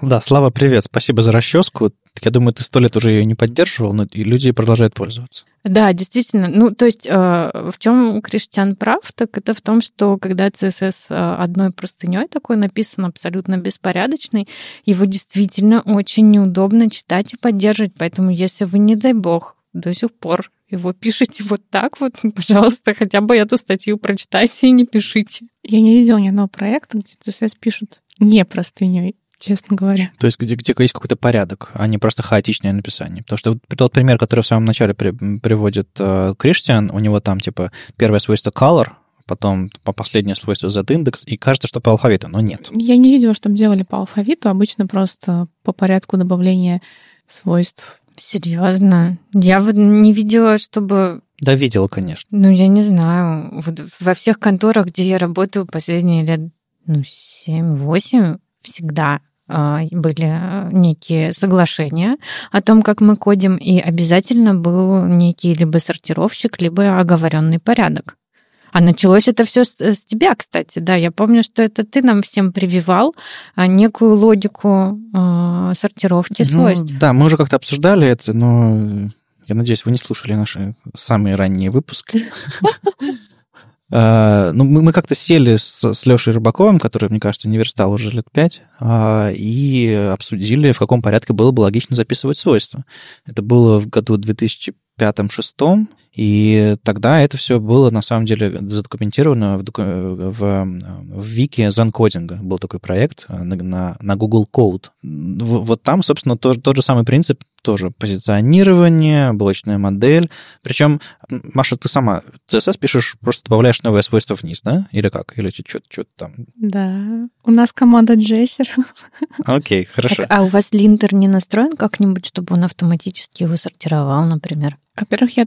C: Да, Слава, привет. Спасибо за расческу. Я думаю, ты сто лет уже ее не поддерживал, но и люди продолжают пользоваться.
A: Да, действительно. Ну, то есть, э, в чем Криштиан прав, так это в том, что когда CSS одной простыней такой написан абсолютно беспорядочный, его действительно очень неудобно читать и поддерживать. Поэтому, если вы, не дай бог, до сих пор его пишете вот так вот, пожалуйста, хотя бы эту статью прочитайте и не пишите.
B: Я не видела ни одного проекта, где CSS пишут не простыней честно говоря.
C: То есть где, где есть какой-то порядок, а не просто хаотичное написание. Потому что тот пример, который в самом начале при, приводит э, Криштиан, у него там типа первое свойство color, потом по последнее свойство z-индекс, и кажется, что по алфавиту, но нет.
B: Я не видела, что делали по алфавиту, обычно просто по порядку добавления свойств.
A: Серьезно? Я вот не видела, чтобы
C: да, видела, конечно.
A: Ну, я не знаю. Вот во всех конторах, где я работаю последние лет, ну, 7-8, всегда а, были некие соглашения о том, как мы кодим, и обязательно был некий либо сортировщик, либо оговоренный порядок. А началось это все с, с тебя, кстати, да. Я помню, что это ты нам всем прививал а, некую логику э, сортировки ну, свойств.
C: Да, мы уже как-то обсуждали это, но я надеюсь, вы не слушали наши самые ранние выпуски. Uh, ну, мы, как-то сели с, Лешей Рыбаковым, который, мне кажется, не верстал уже лет пять, и обсудили, в каком порядке было бы логично записывать свойства. Это было в году 2005-2006, и тогда это все было на самом деле задокументировано в, в, в вики занкодинга. Был такой проект э, на, на Google Code. Вот там, собственно, тот, тот же самый принцип, тоже позиционирование, блочная модель. Причем, Маша, ты сама CSS пишешь, просто добавляешь новое свойство вниз, да? Или как? Или что-то там?
B: Да. У нас команда джессер.
C: Окей, хорошо.
A: Так, а у вас линтер не настроен как-нибудь, чтобы он автоматически его сортировал, например?
B: Во-первых, я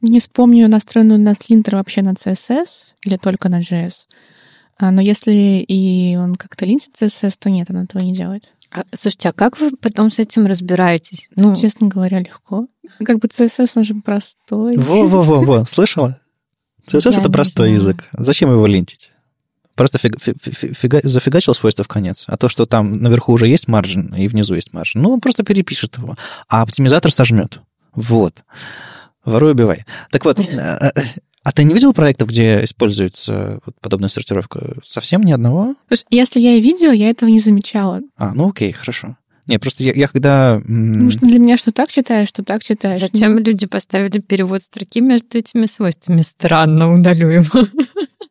B: не вспомню, настроен у нас линтер вообще на CSS или только на JS. А, но если и он как-то линтит CSS, то нет, он этого не делает.
A: А, слушайте, а как вы потом с этим разбираетесь?
B: Ну, честно говоря, легко. Как бы CSS, он же простой.
C: Во-во-во-во, слышала? CSS — это простой язык. Зачем его линтить? Просто фиг, фиг, фига, зафигачил свойства в конец. А то, что там наверху уже есть margin, и внизу есть margin, ну, он просто перепишет его. А оптимизатор сожмет. Вот. Воруй, убивай. Так вот, э, э, а ты не видел проектов, где используется вот подобная сортировка? Совсем ни одного?
B: Если я и видела, я этого не замечала.
C: А, ну окей, хорошо. Не, просто я, я когда...
B: Потому что для меня что так читаешь, что так читаешь.
A: Зачем ну... люди поставили перевод строки между этими свойствами? Странно, удалю его.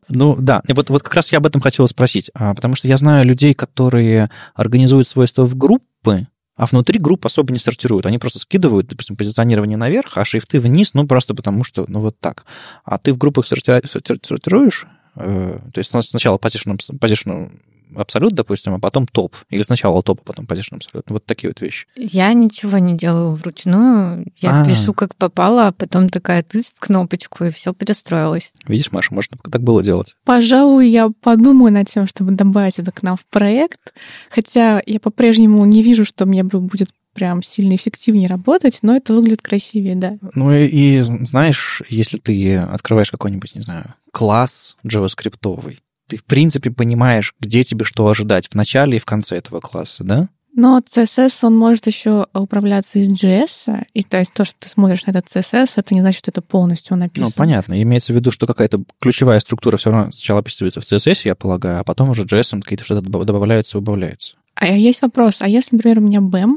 C: Ну да, и вот, вот как раз я об этом хотел спросить, а, потому что я знаю людей, которые организуют свойства в группы, а внутри групп особо не сортируют. Они просто скидывают, допустим, позиционирование наверх, а шрифты вниз, ну, просто потому что, ну, вот так. А ты в группах сортируешь, э, то есть сначала position, position абсолют, допустим, а потом топ. Или сначала топ, а потом position абсолют. Вот такие вот вещи.
A: Я ничего не делаю вручную. Я А-а-а. пишу как попало, а потом такая ты в кнопочку, и все перестроилось.
C: Видишь, Маша, может, так было делать.
B: Пожалуй, я подумаю над тем, чтобы добавить это к нам в проект. Хотя я по-прежнему не вижу, что мне будет прям сильно эффективнее работать, но это выглядит красивее, да.
C: Ну и, и знаешь, если ты открываешь какой-нибудь, не знаю, класс джаваскриптовый, ты, в принципе, понимаешь, где тебе что ожидать в начале и в конце этого класса, да?
B: Но CSS, он может еще управляться из JS, и то есть то, что ты смотришь на этот CSS, это не значит, что это полностью написано.
C: Ну, понятно. Имеется в виду, что какая-то ключевая структура все равно сначала описывается в CSS, я полагаю, а потом уже JS какие-то что-то добавляются, убавляются.
B: А есть вопрос. А если, например, у меня BEM,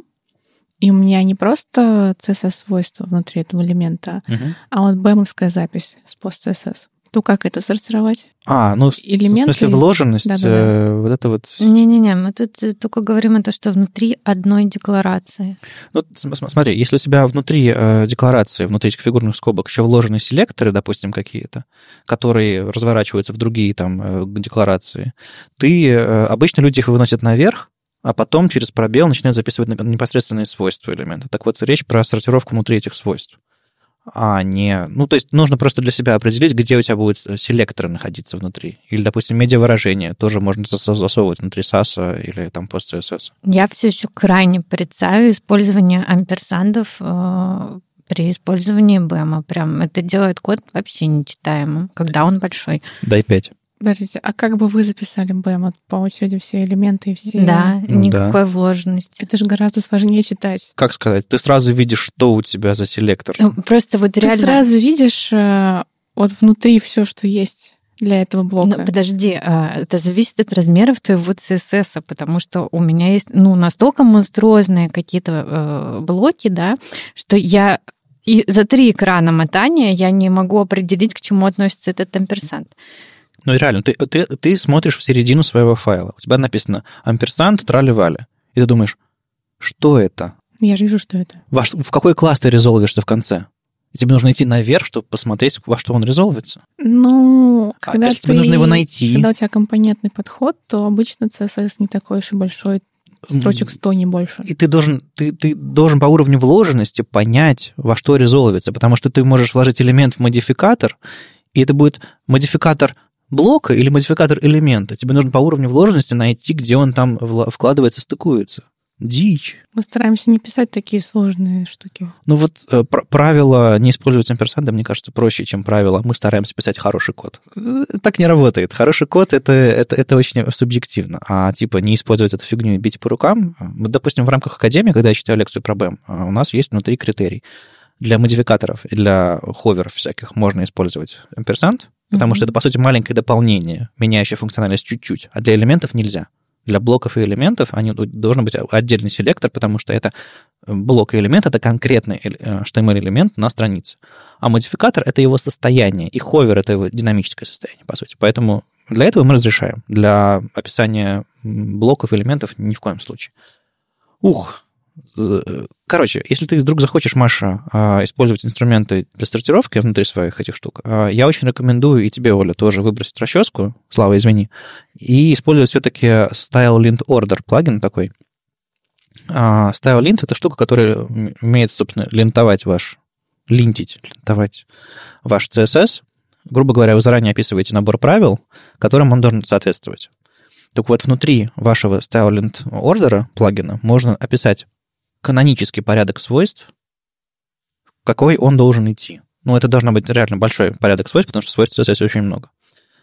B: и у меня не просто CSS-свойства внутри этого элемента,
C: Мгм.
B: а вот BEM-овская запись с post-CSS, то как это сортировать?
C: А, ну,
B: Элементы-
C: в смысле вложенность,
B: Да-да-да.
C: э, вот это вот...
A: Не-не-не, мы тут э, только говорим о том, что внутри одной декларации.
C: Ну, см- см- смотри, если у тебя внутри э, декларации, внутри этих фигурных скобок еще вложены селекторы, допустим, какие-то, которые разворачиваются в другие там э, декларации, ты, э, обычно люди их выносят наверх, а потом через пробел начинают записывать непосредственные свойства элемента. Так вот, речь про сортировку внутри этих свойств. А не... Ну, то есть нужно просто для себя определить, где у тебя будут селекторы находиться внутри. Или, допустим, медиавыражение тоже можно зас- засовывать внутри SAS или там пост CSS.
A: Я все еще крайне порицаю использование амперсандов э, при использовании БЭМа. Прям это делает код вообще нечитаемым, когда он большой.
C: Дай 5.
B: Подождите, а как бы вы записали BEM вот по очереди все элементы и все...
A: Да, никакой вложенности.
B: Это же гораздо сложнее читать.
C: как сказать, ты сразу видишь, что у тебя за селектор.
A: Ну, Просто вот
B: Ты
A: реально...
B: сразу видишь э, вот внутри все, что есть для этого блока.
A: Ну, подожди, а, это зависит от размеров твоего CSS, потому что у меня есть ну, настолько монструозные какие-то э, блоки, да, что я и за три экрана мотания я не могу определить, к чему относится этот амперсант.
C: Ну, реально, ты, ты, ты смотришь в середину своего файла. У тебя написано амперсант трали-вали. И ты думаешь, что это?
B: Я же вижу, что это.
C: Во в какой класс ты резолвишься в конце? И тебе нужно идти наверх, чтобы посмотреть, во что он резолвится.
B: Ну,
C: А,
B: когда
C: то есть тебе нужно его найти.
B: Когда у тебя компонентный подход, то обычно CSS не такой уж и большой, строчек 100 не больше.
C: И ты должен, ты, ты должен по уровню вложенности понять, во что резолвится, потому что ты можешь вложить элемент в модификатор, и это будет модификатор блока или модификатор элемента. Тебе нужно по уровню вложенности найти, где он там вкладывается, стыкуется. Дичь.
B: Мы стараемся не писать такие сложные штуки.
C: Ну вот э, пр- правило не использовать амперсанды, мне кажется, проще, чем правило. Мы стараемся писать хороший код. Э, Так не работает. Хороший код это, это, это очень субъективно. А типа не использовать эту фигню и бить по рукам. Вот, допустим, в рамках академии, когда я читаю лекцию про BEM, а, у нас есть внутри критерий. Для модификаторов и для ховеров всяких можно использовать амперсант, потому
A: Мгм.
C: что это, по сути, маленькое дополнение, меняющее функциональность чуть-чуть, а для элементов нельзя. Для блоков и элементов они, должен быть отдельный селектор, потому что это э, блок и элемент — это конкретный э, HTML-элемент на странице. А модификатор — это его состояние, и ховер — это его динамическое состояние, по сути. Поэтому для этого мы разрешаем. Для описания блоков и элементов ни в коем случае. Ух, Короче, если ты вдруг захочешь, Маша, а, использовать инструменты для сортировки внутри своих этих штук, а, я очень рекомендую и тебе, Оля, тоже выбросить расческу, Слава, извини, и использовать все-таки Style Lint Order плагин такой. А, Style Lint — это штука, которая умеет, собственно, лентовать ваш, линтить, лентовать ваш CSS. Грубо говоря, вы заранее описываете набор правил, которым он должен соответствовать. Так вот, внутри вашего Style Lint Order плагина можно описать канонический порядок свойств, какой он должен идти. Ну, это должно быть реально большой порядок свойств, потому что свойств CSS очень много.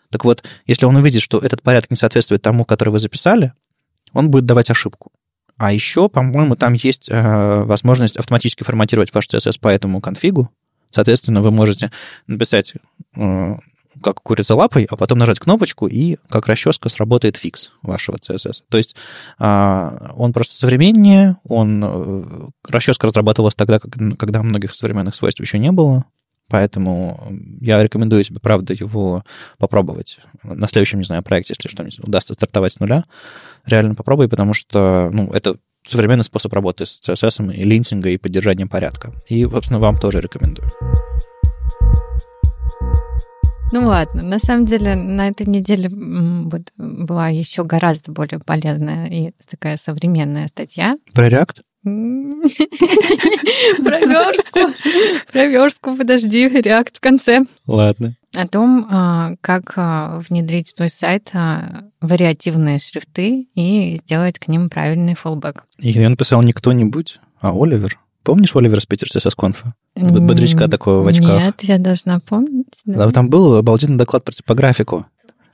C: Так вот, если он увидит, что этот порядок не соответствует тому, который вы записали, он будет давать ошибку. А еще, по-моему, там есть э, возможность автоматически форматировать ваш CSS по этому конфигу. Соответственно, вы можете написать э, как курица лапой, а потом нажать кнопочку, и как расческа сработает фикс вашего CSS. То есть а, он просто современнее, он... э, Расческа разрабатывалась тогда, когда многих современных свойств еще не было, поэтому я рекомендую тебе, правда, его попробовать на следующем, не знаю, проекте, если что-нибудь удастся стартовать с нуля. Реально попробуй, потому что, ну, это современный способ работы с CSS и линтинга, и поддержанием порядка. И, собственно, вам тоже рекомендую.
A: Ну ладно, на самом деле на этой неделе вот, была еще гораздо более полезная и такая современная статья.
C: Про React?
A: Про верстку. Про верстку, подожди, реакт в конце.
C: Ладно.
A: О том, а, как а, внедрить в твой сайт а, вариативные шрифты и сделать к ним правильный фоллбэк.
C: И ее написал не кто-нибудь, а Оливер. Помнишь Оливера с Питер CSS конфа? Бодрячка такого в очках.
A: Нет, я должна помнить. да.
C: Там был обалденный доклад про типографику.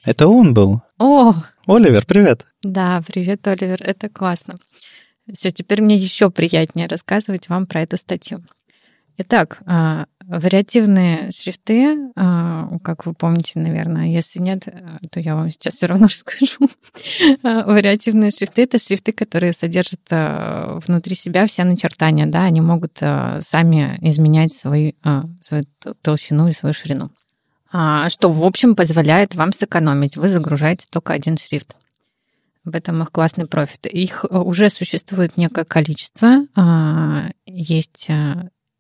C: Это он был.
A: О,
C: Оливер, привет.
A: Да, привет, Оливер, это классно. Все, теперь мне еще приятнее рассказывать вам про эту статью. Итак, а, вариативные шрифты, а, как вы помните, наверное, если нет, то я вам сейчас все равно расскажу. А, вариативные шрифты — это шрифты, которые содержат внутри себя все начертания, да, они могут сами изменять свою, свою толщину и свою ширину. Что, в общем, позволяет вам сэкономить. Вы загружаете только один шрифт. В этом их классный профит. Их уже существует некое количество. Есть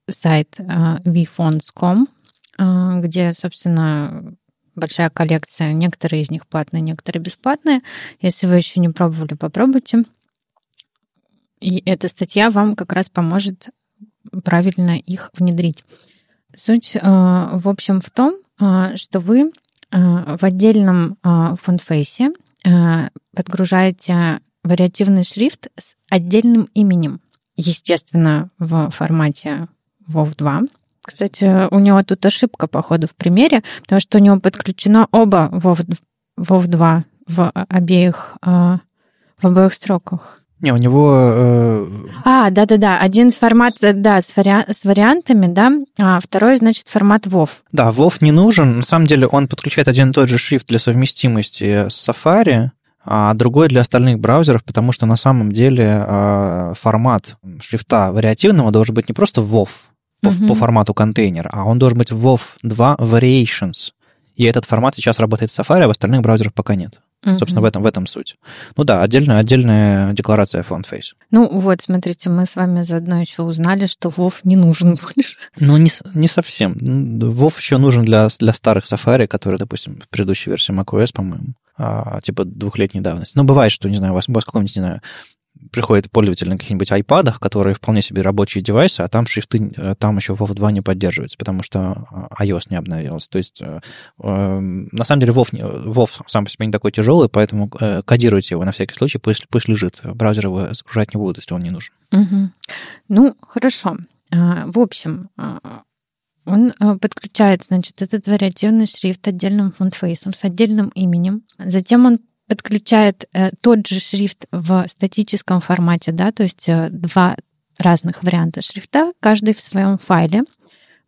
A: сайт vfonts.com, где, собственно, большая коллекция. Некоторые из них платные, некоторые бесплатные. Если вы еще не пробовали, попробуйте. И эта статья вам как раз поможет правильно их внедрить. Суть, в общем, в том, что вы в отдельном фонтфейсе подгружаете вариативный шрифт с отдельным именем. Естественно, в формате WoW 2. Кстати, у него тут ошибка, походу, в примере, потому что у него подключено оба WoW, WoW 2 в обеих, а, в обоих строках.
C: Не, у него... Э...
A: А, да-да-да, один с формат, да, с, вари... с вариантами, да, а второй, значит, формат WoW.
C: Да, WoW не нужен, на самом деле он подключает один и тот же шрифт для совместимости с Safari, а другой для остальных браузеров, потому что на самом деле э, формат шрифта вариативного должен быть не просто WoW, по, mm-hmm. по формату контейнер, а он должен быть WoW 2 Variations. И этот формат сейчас работает в Safari, а в остальных браузерах пока нет. Mm-hmm. Собственно, в этом, в этом суть. Ну да, отдельная, отдельная декларация FontFace.
A: Ну вот, смотрите, мы с вами заодно еще узнали, что WoW не нужен больше.
C: Ну, не, не совсем. WoW еще нужен для, для старых Safari, которые, допустим, в предыдущей версии macOS, по-моему, а, типа двухлетней давности. Ну, бывает, что, не знаю, у вас, у вас какой-нибудь, не знаю, приходит пользователь на каких-нибудь айпадах, которые вполне себе рабочие девайсы, а там шрифты, э, там еще WoW 2 не поддерживается, потому что э, iOS не обновился. То есть, э, эм, на самом деле, WoW, WoW сам по себе не такой тяжелый, поэтому кодируйте его на всякий случай, пусть, пусть лежит. Браузер его загружать не будут, если он не нужен.
A: Угу. Ну, хорошо. А, в общем, он подключает, значит, этот вариативный шрифт отдельным фонтфейсом с отдельным именем. Затем он подключает э, тот же шрифт в статическом формате, да, то есть э, два разных варианта шрифта, каждый в своем файле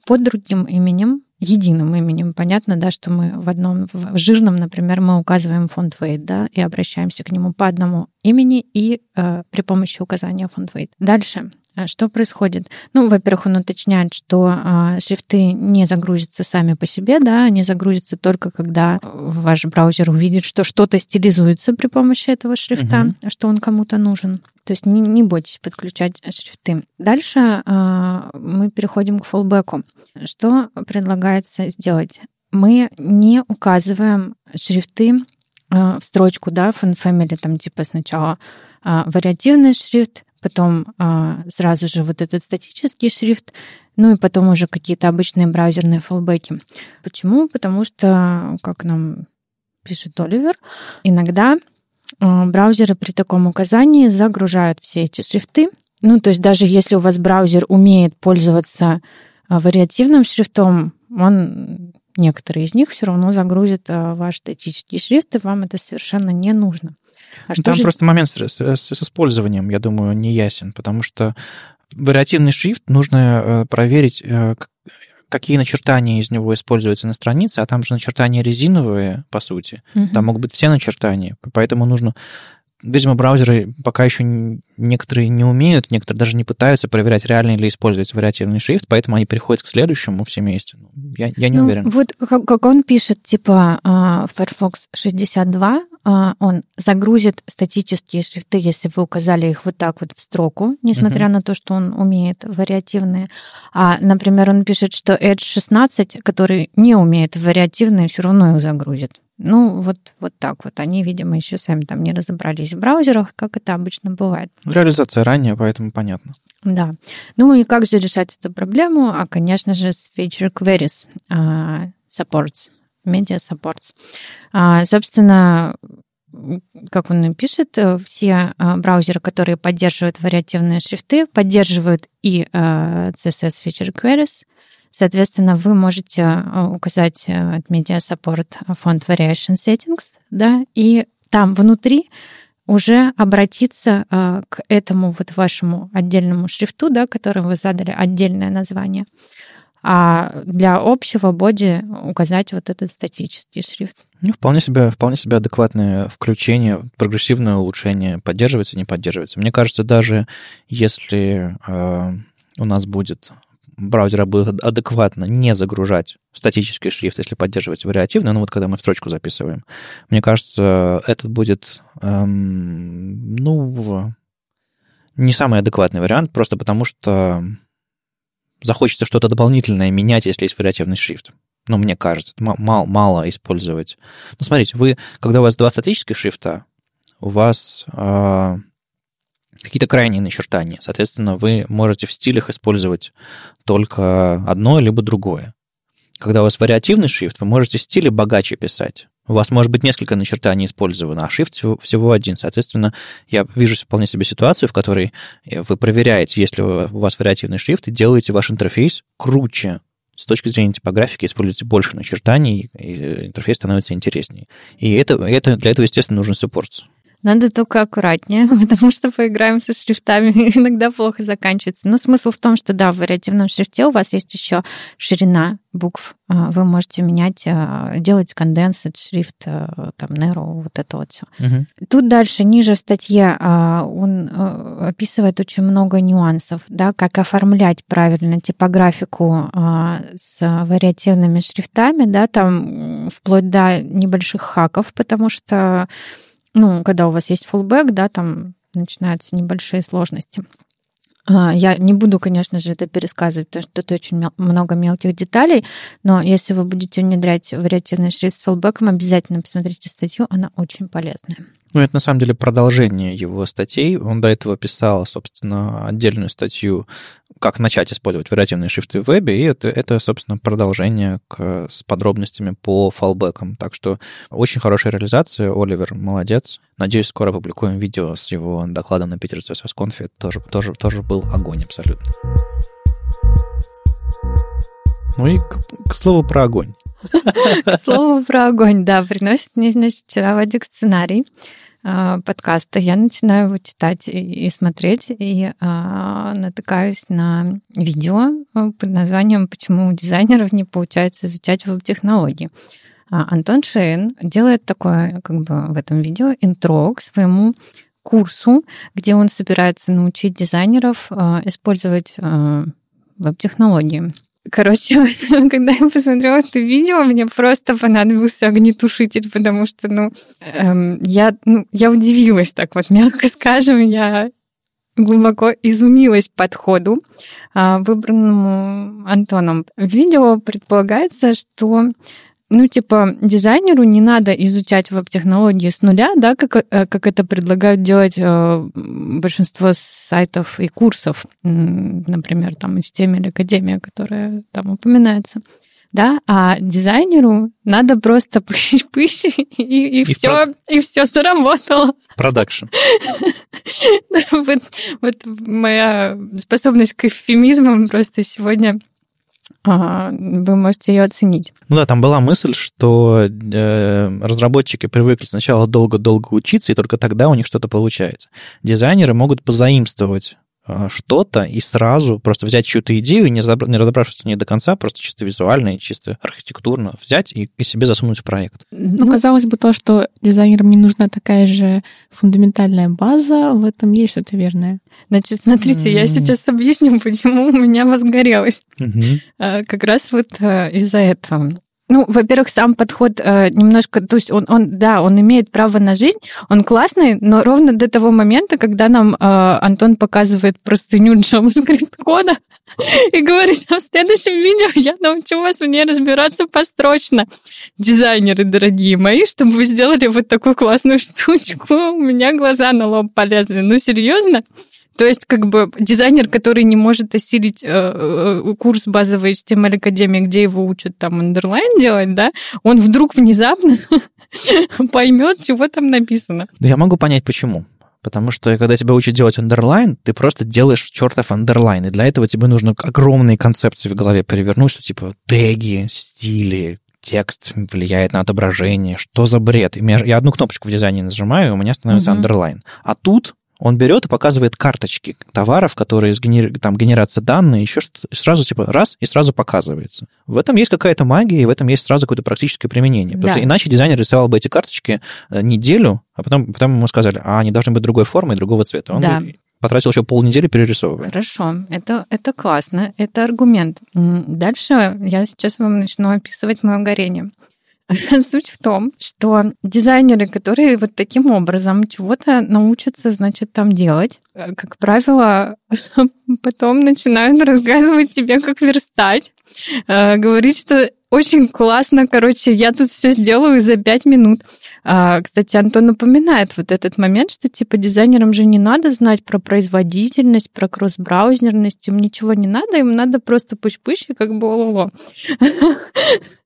A: под другим именем, единым именем. Понятно, да, что мы в одном, в жирном, например, мы указываем фонд weight, да, и обращаемся к нему по одному имени и э, при помощи указания фонд weight. Дальше что происходит? Ну, во-первых, он уточняет, что а, шрифты не загрузятся сами по себе, да, они загрузятся только когда ваш браузер увидит, что что-то стилизуется при помощи этого шрифта, угу. что он кому-то нужен. То есть не, не бойтесь подключать шрифты. Дальше а, мы переходим к фоллбеку. Что предлагается сделать? Мы не указываем шрифты а, в строчку, да, family, там типа сначала а, вариативный шрифт, потом а, сразу же вот этот статический шрифт, ну и потом уже какие-то обычные браузерные фоллбеки. Почему? Потому что, как нам пишет Оливер, иногда а, браузеры при таком указании загружают все эти шрифты. Ну, то есть даже если у вас браузер умеет пользоваться а, вариативным шрифтом, он некоторые из них все равно загрузит а, ваш статический шрифт, и вам это совершенно не нужно.
C: А ну, Там же... просто момент с, с, с использованием, я думаю, не ясен, потому что вариативный шрифт нужно э, проверить, э, какие начертания из него используются на странице, а там же начертания резиновые, по сути. Угу. Там могут быть все начертания, поэтому нужно Видимо, браузеры пока еще некоторые не умеют, некоторые даже не пытаются проверять, реально ли используется вариативный шрифт, поэтому они переходят к следующему все вместе. Ну, я, я не
A: ну,
C: уверен.
A: Вот как, как он пишет, типа а, Firefox 62, а, он загрузит статические шрифты, если вы указали их вот так вот в строку, несмотря uh-huh. на то, что он умеет вариативные. А, например, он пишет, что Edge 16, который не умеет вариативные, все равно их загрузит. Ну, вот, вот так вот. Они, видимо, еще сами там не разобрались в браузерах, как это обычно бывает.
C: Реализация ранее, поэтому понятно.
A: Да. Ну и как же решать эту проблему? А, конечно же, с Feature Queries uh, Supports, Media Supports. Uh, собственно, как он пишет, все uh, браузеры, которые поддерживают вариативные шрифты, поддерживают и CSS Feature Queries — Соответственно, вы можете э, указать от Media Support фонд Variation Settings, да, и там внутри уже обратиться а, к этому вот вашему отдельному шрифту, да, который вы задали, отдельное название, а для общего боди указать вот этот статический шрифт.
C: Ну, вполне себе, вполне себе адекватное включение, прогрессивное улучшение поддерживается, не поддерживается. Мне кажется, даже если э, у нас будет браузера будет адекватно не загружать статический шрифт, если поддерживать вариативный, ну вот когда мы в строчку записываем. Мне кажется, этот будет, эм, ну, не самый адекватный вариант, просто потому что захочется что-то дополнительное менять, если есть вариативный шрифт. Ну, мне кажется, мало, мало использовать. Ну, смотрите, вы, когда у вас два статических шрифта, у вас э, какие-то крайние начертания. Соответственно, вы можете в стилях использовать только одно либо другое. Когда у вас вариативный шрифт, вы можете стили богаче писать. У вас может быть несколько начертаний использовано, а шрифт всего, один. Соответственно, я вижу вполне себе ситуацию, в которой вы проверяете, если у вас вариативный шрифт, и делаете ваш интерфейс круче. С точки зрения типографики используете больше начертаний, и интерфейс становится интереснее. И это, это, для этого, естественно, нужен суппорт.
A: Надо только аккуратнее, потому что поиграем со шрифтами, иногда плохо заканчивается. Но смысл в том, что да, в вариативном шрифте у вас есть еще ширина букв. А, вы можете менять, а, делать конденсат, шрифт, а, там, Nero, вот это вот все. Угу. Тут дальше, ниже в статье, он описывает очень много нюансов, да, как оформлять правильно типографику с вариативными шрифтами, да, там вплоть до небольших хаков, потому что ну, когда у вас есть фуллбэк, да, там начинаются небольшие сложности. А, я не буду, конечно же, это пересказывать, потому что тут очень много мелких деталей, но если вы будете внедрять вариативный шрифт с фуллбэком, обязательно посмотрите статью, она очень полезная.
C: Ну, это на самом деле продолжение его статей. Он до этого писал, собственно, отдельную статью, как начать использовать вариативные шрифты в вебе, и это, это собственно, продолжение к, с подробностями по фалбекам. Так что очень хорошая реализация. Оливер молодец. Надеюсь, скоро публикуем видео с его докладом на Питер CSS тоже, тоже, тоже был огонь абсолютно. Ну и к, к слову про огонь.
A: К слову про огонь, да, приносит мне, значит, вчера Вадик сценарий. А, подкаста, я начинаю его читать и, смотреть, и а, натыкаюсь на видео а, под названием «Почему у дизайнеров не получается изучать веб-технологии». А, Антон Шейн делает такое, как бы в этом видео, интро к своему курсу, где он собирается научить дизайнеров а, использовать веб-технологии. Короче, когда я посмотрела это видео, мне просто понадобился огнетушитель, потому что, ну, эм, я, ну, я удивилась так вот, мягко скажем, я глубоко изумилась подходу, э, выбранному Антоном. В видео предполагается, что ну, типа, дизайнеру не надо изучать веб-технологии с нуля, да, как, э, как это предлагают делать э, большинство сайтов и курсов, например, там HTML Академия, которая там упоминается. Да, а дизайнеру надо просто пыщ-пыщ, и, и, и, все, про... и все заработало.
C: Продакшн.
A: вот, вот моя способность к эвфемизмам просто сегодня вы можете ее оценить.
C: Ну да, там была мысль, что э, разработчики привыкли сначала долго-долго учиться, и только тогда у них что-то получается. Дизайнеры могут позаимствовать что-то и сразу просто взять чью-то идею, не, разобра- не разобравшись в ней до конца, просто чисто визуально и чисто архитектурно взять и, и себе засунуть в проект.
B: Ну, ну, казалось бы, то, что дизайнерам не нужна такая же фундаментальная база, в этом есть что-то верное.
A: Значит, смотрите, mm-hmm. я сейчас объясню, почему у меня возгорелось. Mm-hmm. Как раз вот э, из-за этого. Ну, во-первых, сам подход э, немножко, то есть он, он, да, он имеет право на жизнь, он классный, но ровно до того момента, когда нам э, Антон показывает простыню JavaScript кода и говорит, а в следующем видео я научу вас мне разбираться построчно. Дизайнеры, дорогие мои, чтобы вы сделали вот такую классную штучку, у меня глаза на лоб полезли. Ну, серьезно? То есть, как бы дизайнер, который не может осилить э, э, курс базовой HTML Академии, где его учат там underline делать, да, он вдруг внезапно поймет, чего там написано.
C: Ну, я могу понять, почему. Потому что, когда тебя учат делать underline, ты просто делаешь чертов underline. И для этого тебе нужно огромные концепции в голове перевернуть, что типа теги, стили, текст влияет на отображение, что за бред. Я одну кнопочку в дизайне нажимаю, и у меня становится mm-hmm. underline. А тут он берет и показывает карточки товаров, которые сгенери... там генерация данные, еще что-то, сразу типа раз, и сразу показывается. В этом есть какая-то магия, и в этом есть сразу какое-то практическое применение. Потому да. что иначе дизайнер рисовал бы эти карточки э, неделю, а потом, потом ему сказали, а они должны быть другой формы и другого цвета. Он да. потратил еще полнедели перерисовывая.
A: Хорошо, это, это классно, это аргумент. Дальше я сейчас вам начну описывать мое горение. Суть в том, что дизайнеры, которые вот таким образом чего-то научатся, значит, там делать, э, как правило, потом начинают рассказывать тебе, как верстать, э, говорить, что очень классно, короче, я тут все сделаю за пять минут. А, кстати, Антон напоминает вот этот момент, что типа дизайнерам же не надо знать про производительность, про кросс-браузерность, им ничего не надо, им надо просто пусть-пусть и как бы лоло.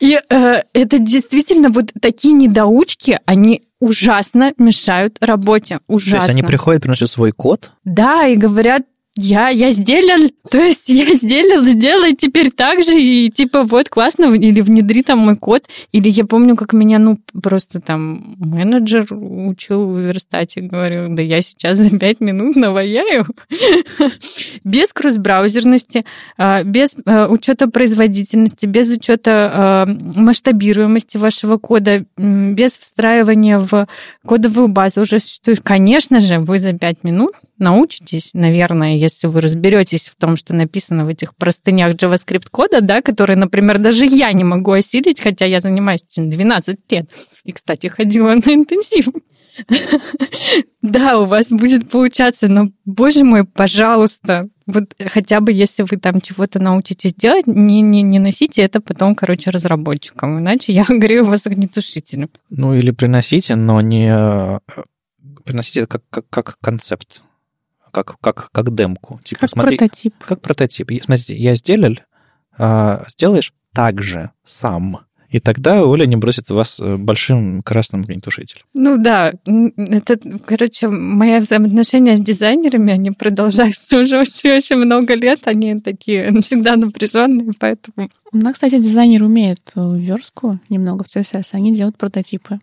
A: И э, это действительно вот такие недоучки, они ужасно мешают работе. Ужасно. То
C: есть они приходят, приносят свой код?
A: Да, и говорят, я, я сделал, то есть я сделал, сделай теперь так же, и типа вот классно, или внедри там мой код, или я помню, как меня, ну, просто там менеджер учил в верстате, говорил, да я сейчас за пять минут наваяю, без кросс-браузерности, а, без а, учета производительности, без учета а, масштабируемости вашего кода, без встраивания в кодовую базу. Уже существует. Конечно же, вы за пять минут научитесь, наверное, если вы разберетесь в том, что написано в этих простынях JavaScript кода, да, которые, например, даже я не могу осилить, хотя я занимаюсь этим 12 лет. И, кстати, ходила на интенсив. Да, у вас будет получаться, но, боже мой, пожалуйста, вот хотя бы если вы там чего-то научитесь делать, не, не, не носите это потом, короче, разработчикам, иначе я горю вас огнетушителем.
C: Ну или приносите, но не э, приносите это как, как, как концепт как, как, как демку.
B: Типа, как смотри, прототип.
C: Как прототип. Смотрите, я сделал, а, сделаешь так же сам. И тогда Оля не бросит вас э, большим красным огнетушителем.
A: Ну да, это, короче, мои взаимоотношения с дизайнерами, они продолжаются уже очень-очень много лет, они такие всегда напряженные, поэтому...
B: У нас, кстати, дизайнер умеет верстку немного в CSS, они делают прототипы,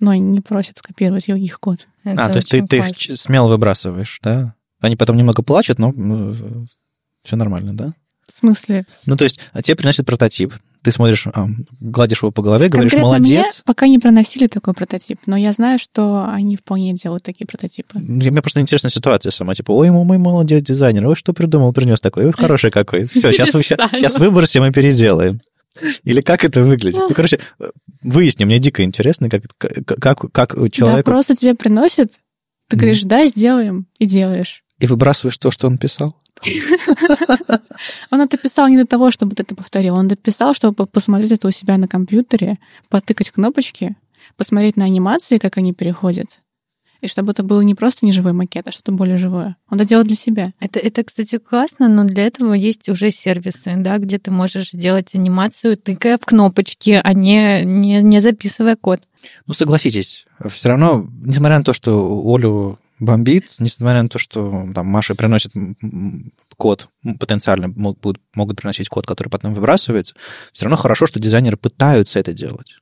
B: но не просят скопировать их код.
C: Это а, то есть ты, ты их смело выбрасываешь, да? Они потом немного плачут, но ну, все нормально, да?
B: В смысле?
C: Ну, то есть, а тебе приносят прототип, ты смотришь, а, гладишь его по голове, говоришь, Конкретно молодец. Мне
B: пока не проносили такой прототип, но я знаю, что они вполне делают такие прототипы.
C: Мне просто интересная ситуация сама, типа, ой, мой молодец дизайнер, ой, что придумал, принес такой, ой, хороший какой. Все, сейчас, сейчас выбросим и переделаем. Или как это выглядит? Ну, короче, выясни, мне дико интересно, как, как, как человек...
B: Да, просто тебе приносят, ты говоришь, да, сделаем, и делаешь.
C: И выбрасываешь то, что он писал?
B: Он это писал не для того, чтобы ты это повторил. Он это писал, чтобы посмотреть это у себя на компьютере, потыкать кнопочки, посмотреть на анимации, как они переходят. И чтобы это было не просто неживой макет, а что-то более живое. Он это делает для себя.
A: Это, это, кстати, классно, но для этого есть уже сервисы, да, где ты можешь делать анимацию, тыкая в кнопочки, а не, не, не записывая код.
C: Ну, согласитесь, все равно, несмотря на то, что Олю бомбит, несмотря на то, что там Маша приносит код, потенциально могут, могут приносить код, который потом выбрасывается, все равно хорошо, что дизайнеры пытаются это делать.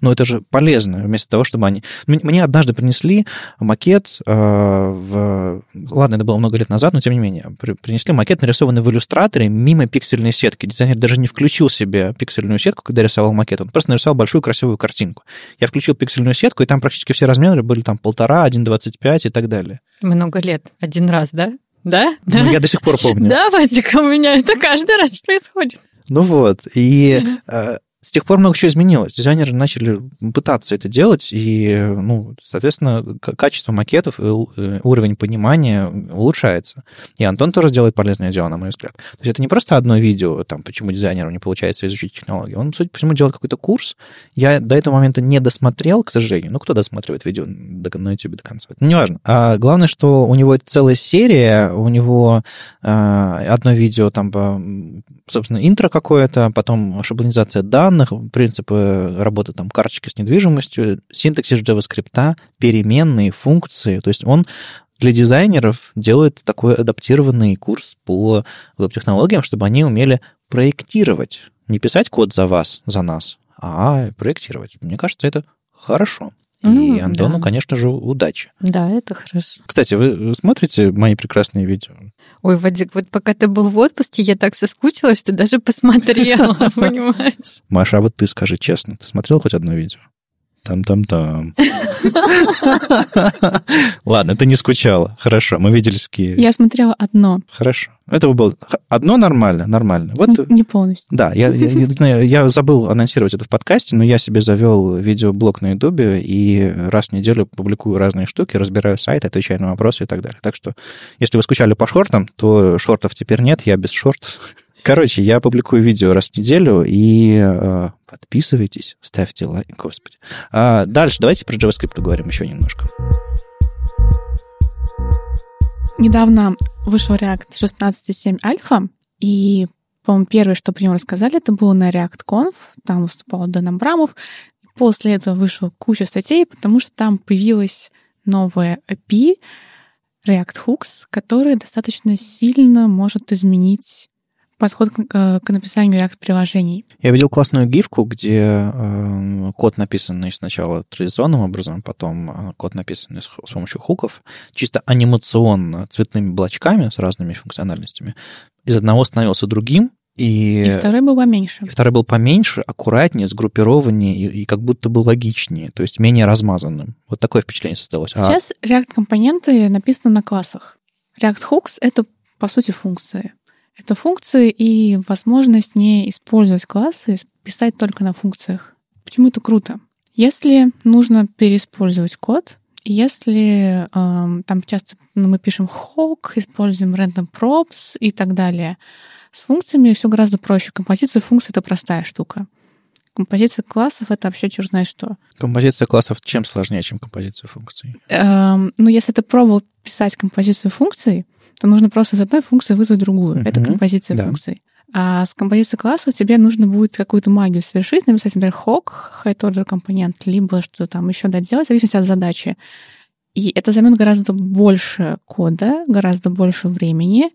C: Но это же полезно, вместо того, чтобы они... Мне однажды принесли макет э, в... Ладно, это было много лет назад, но тем не менее. Принесли макет, нарисованный в иллюстраторе мимо пиксельной сетки. Дизайнер даже не включил себе пиксельную сетку, когда рисовал макет. Он просто нарисовал большую красивую картинку. Я включил пиксельную сетку, и там практически все размеры были там полтора, 1,25 и так далее.
A: Много лет. Один раз, да? Да?
C: Ну, я до сих пор помню.
A: Да, Вадик, у меня это каждый раз происходит.
C: Ну вот, и э, с тех пор много чего изменилось. Дизайнеры начали пытаться это делать, и, ну, соответственно, качество макетов и э, уровень понимания улучшается. И Антон тоже делает полезное дело, на мой взгляд. То есть это не просто одно видео, там, почему дизайнеру не получается изучить технологии. Он, судя по всему, делает какой-то курс. Я до этого момента не досмотрел, к сожалению. Ну, кто досматривает видео на YouTube до конца? Ну, неважно. А главное, что у него целая серия, у него а, одно видео, там, собственно, интро какое-то, потом шаблонизация данных, данных, принципы работы там карточки с недвижимостью, синтаксис JavaScript, переменные функции. То есть он для дизайнеров делает такой адаптированный курс по веб-технологиям, чтобы они умели проектировать. Не писать код за вас, за нас, а проектировать. Мне кажется, это хорошо.
A: Ну,
C: И Антону,
A: да.
C: конечно же, удачи.
A: Да, это хорошо.
C: Кстати, вы смотрите мои прекрасные видео?
A: Ой, Вадик, вот пока ты был в отпуске, я так соскучилась, что даже посмотрела, понимаешь?
C: Маша, а вот ты скажи честно, ты смотрел хоть одно видео? Там-там-там. Ладно, ты не скучала. Хорошо, мы виделись в Киеве.
B: Я смотрела одно,
C: Хорошо. Это было одно нормально, нормально. Вот
B: ну, не полностью.
C: Да, я, я, я, знаю, я забыл анонсировать это в подкасте, но я себе завел видеоблог на Ютубе и раз в неделю публикую разные штуки, разбираю сайт, отвечаю на вопросы и так далее. Так что, если вы скучали по шортам, то шортов теперь нет, я без шортов. Короче, я публикую видео раз в неделю, и э, подписывайтесь, ставьте лайк, господи. А дальше давайте про JavaScript поговорим еще немножко.
B: Недавно вышел React 16.7 альфа, и, по-моему, первое, что про него рассказали, это было на ReactConf, там выступал Дэн Абрамов. После этого вышла куча статей, потому что там появилась новая API React Hooks, которая достаточно сильно может изменить подход к, э, к написанию React-приложений.
C: Я видел классную гифку, где э, код написанный сначала традиционным образом, потом э, код написанный с, с помощью хуков, чисто анимационно, цветными блочками с разными функциональностями, из одного становился другим, и,
B: И второй был поменьше.
C: и второй был поменьше, аккуратнее, сгруппированнее и, и как будто бы логичнее, то есть менее размазанным. Вот такое впечатление создалось. А-
B: Сейчас React-компоненты написаны на классах. React Hooks — это, по сути, функции. Это функции и возможность не использовать классы, писать только на функциях. Почему это круто? Если нужно переиспользовать код, если эм, там часто ну, мы пишем hook, используем random props и так далее, с функциями все гораздо проще. Композиция функций — это простая штука. Композиция классов — это вообще черт знает что.
C: Композиция классов чем сложнее, чем композиция функций?
B: Эм, ну, если ты пробовал писать композицию функций, то нужно просто из одной функции вызвать другую. Это
C: Мгм,
B: композиция
C: да.
B: функций. А с композицией классов тебе нужно будет какую-то магию совершить, написать, например, hook, height order компонент, либо что там еще доделать, в зависимости от задачи. И это займет гораздо больше кода, гораздо больше времени,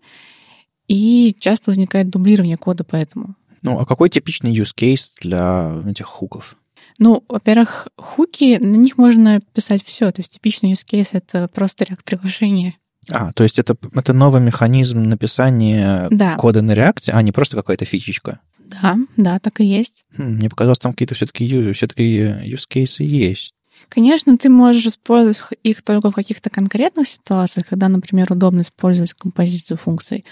B: и часто возникает дублирование кода поэтому.
C: Ну, а какой типичный use case для этих хуков?
B: Ну, во-первых, хуки, на них можно писать все. То есть типичный use case — это просто React-приложение.
C: А, то есть это, это новый механизм написания
B: Да.
C: кода на реакте, а не просто какая-то фичечка.
B: Да, да, так и есть.
C: Хм, мне показалось, там какие-то все-таки все-таки use cases есть.
B: Конечно, ты можешь использовать их только в каких-то конкретных ситуациях, когда, например, удобно использовать композицию функций.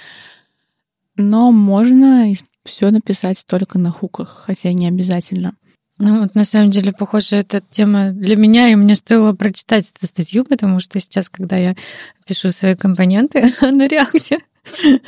B: Но можно все написать только на хуках, хотя не обязательно.
A: Ну, вот на самом деле, похоже, эта тема для меня, и мне стоило прочитать эту статью, потому что сейчас, когда я пишу свои компоненты на реакте,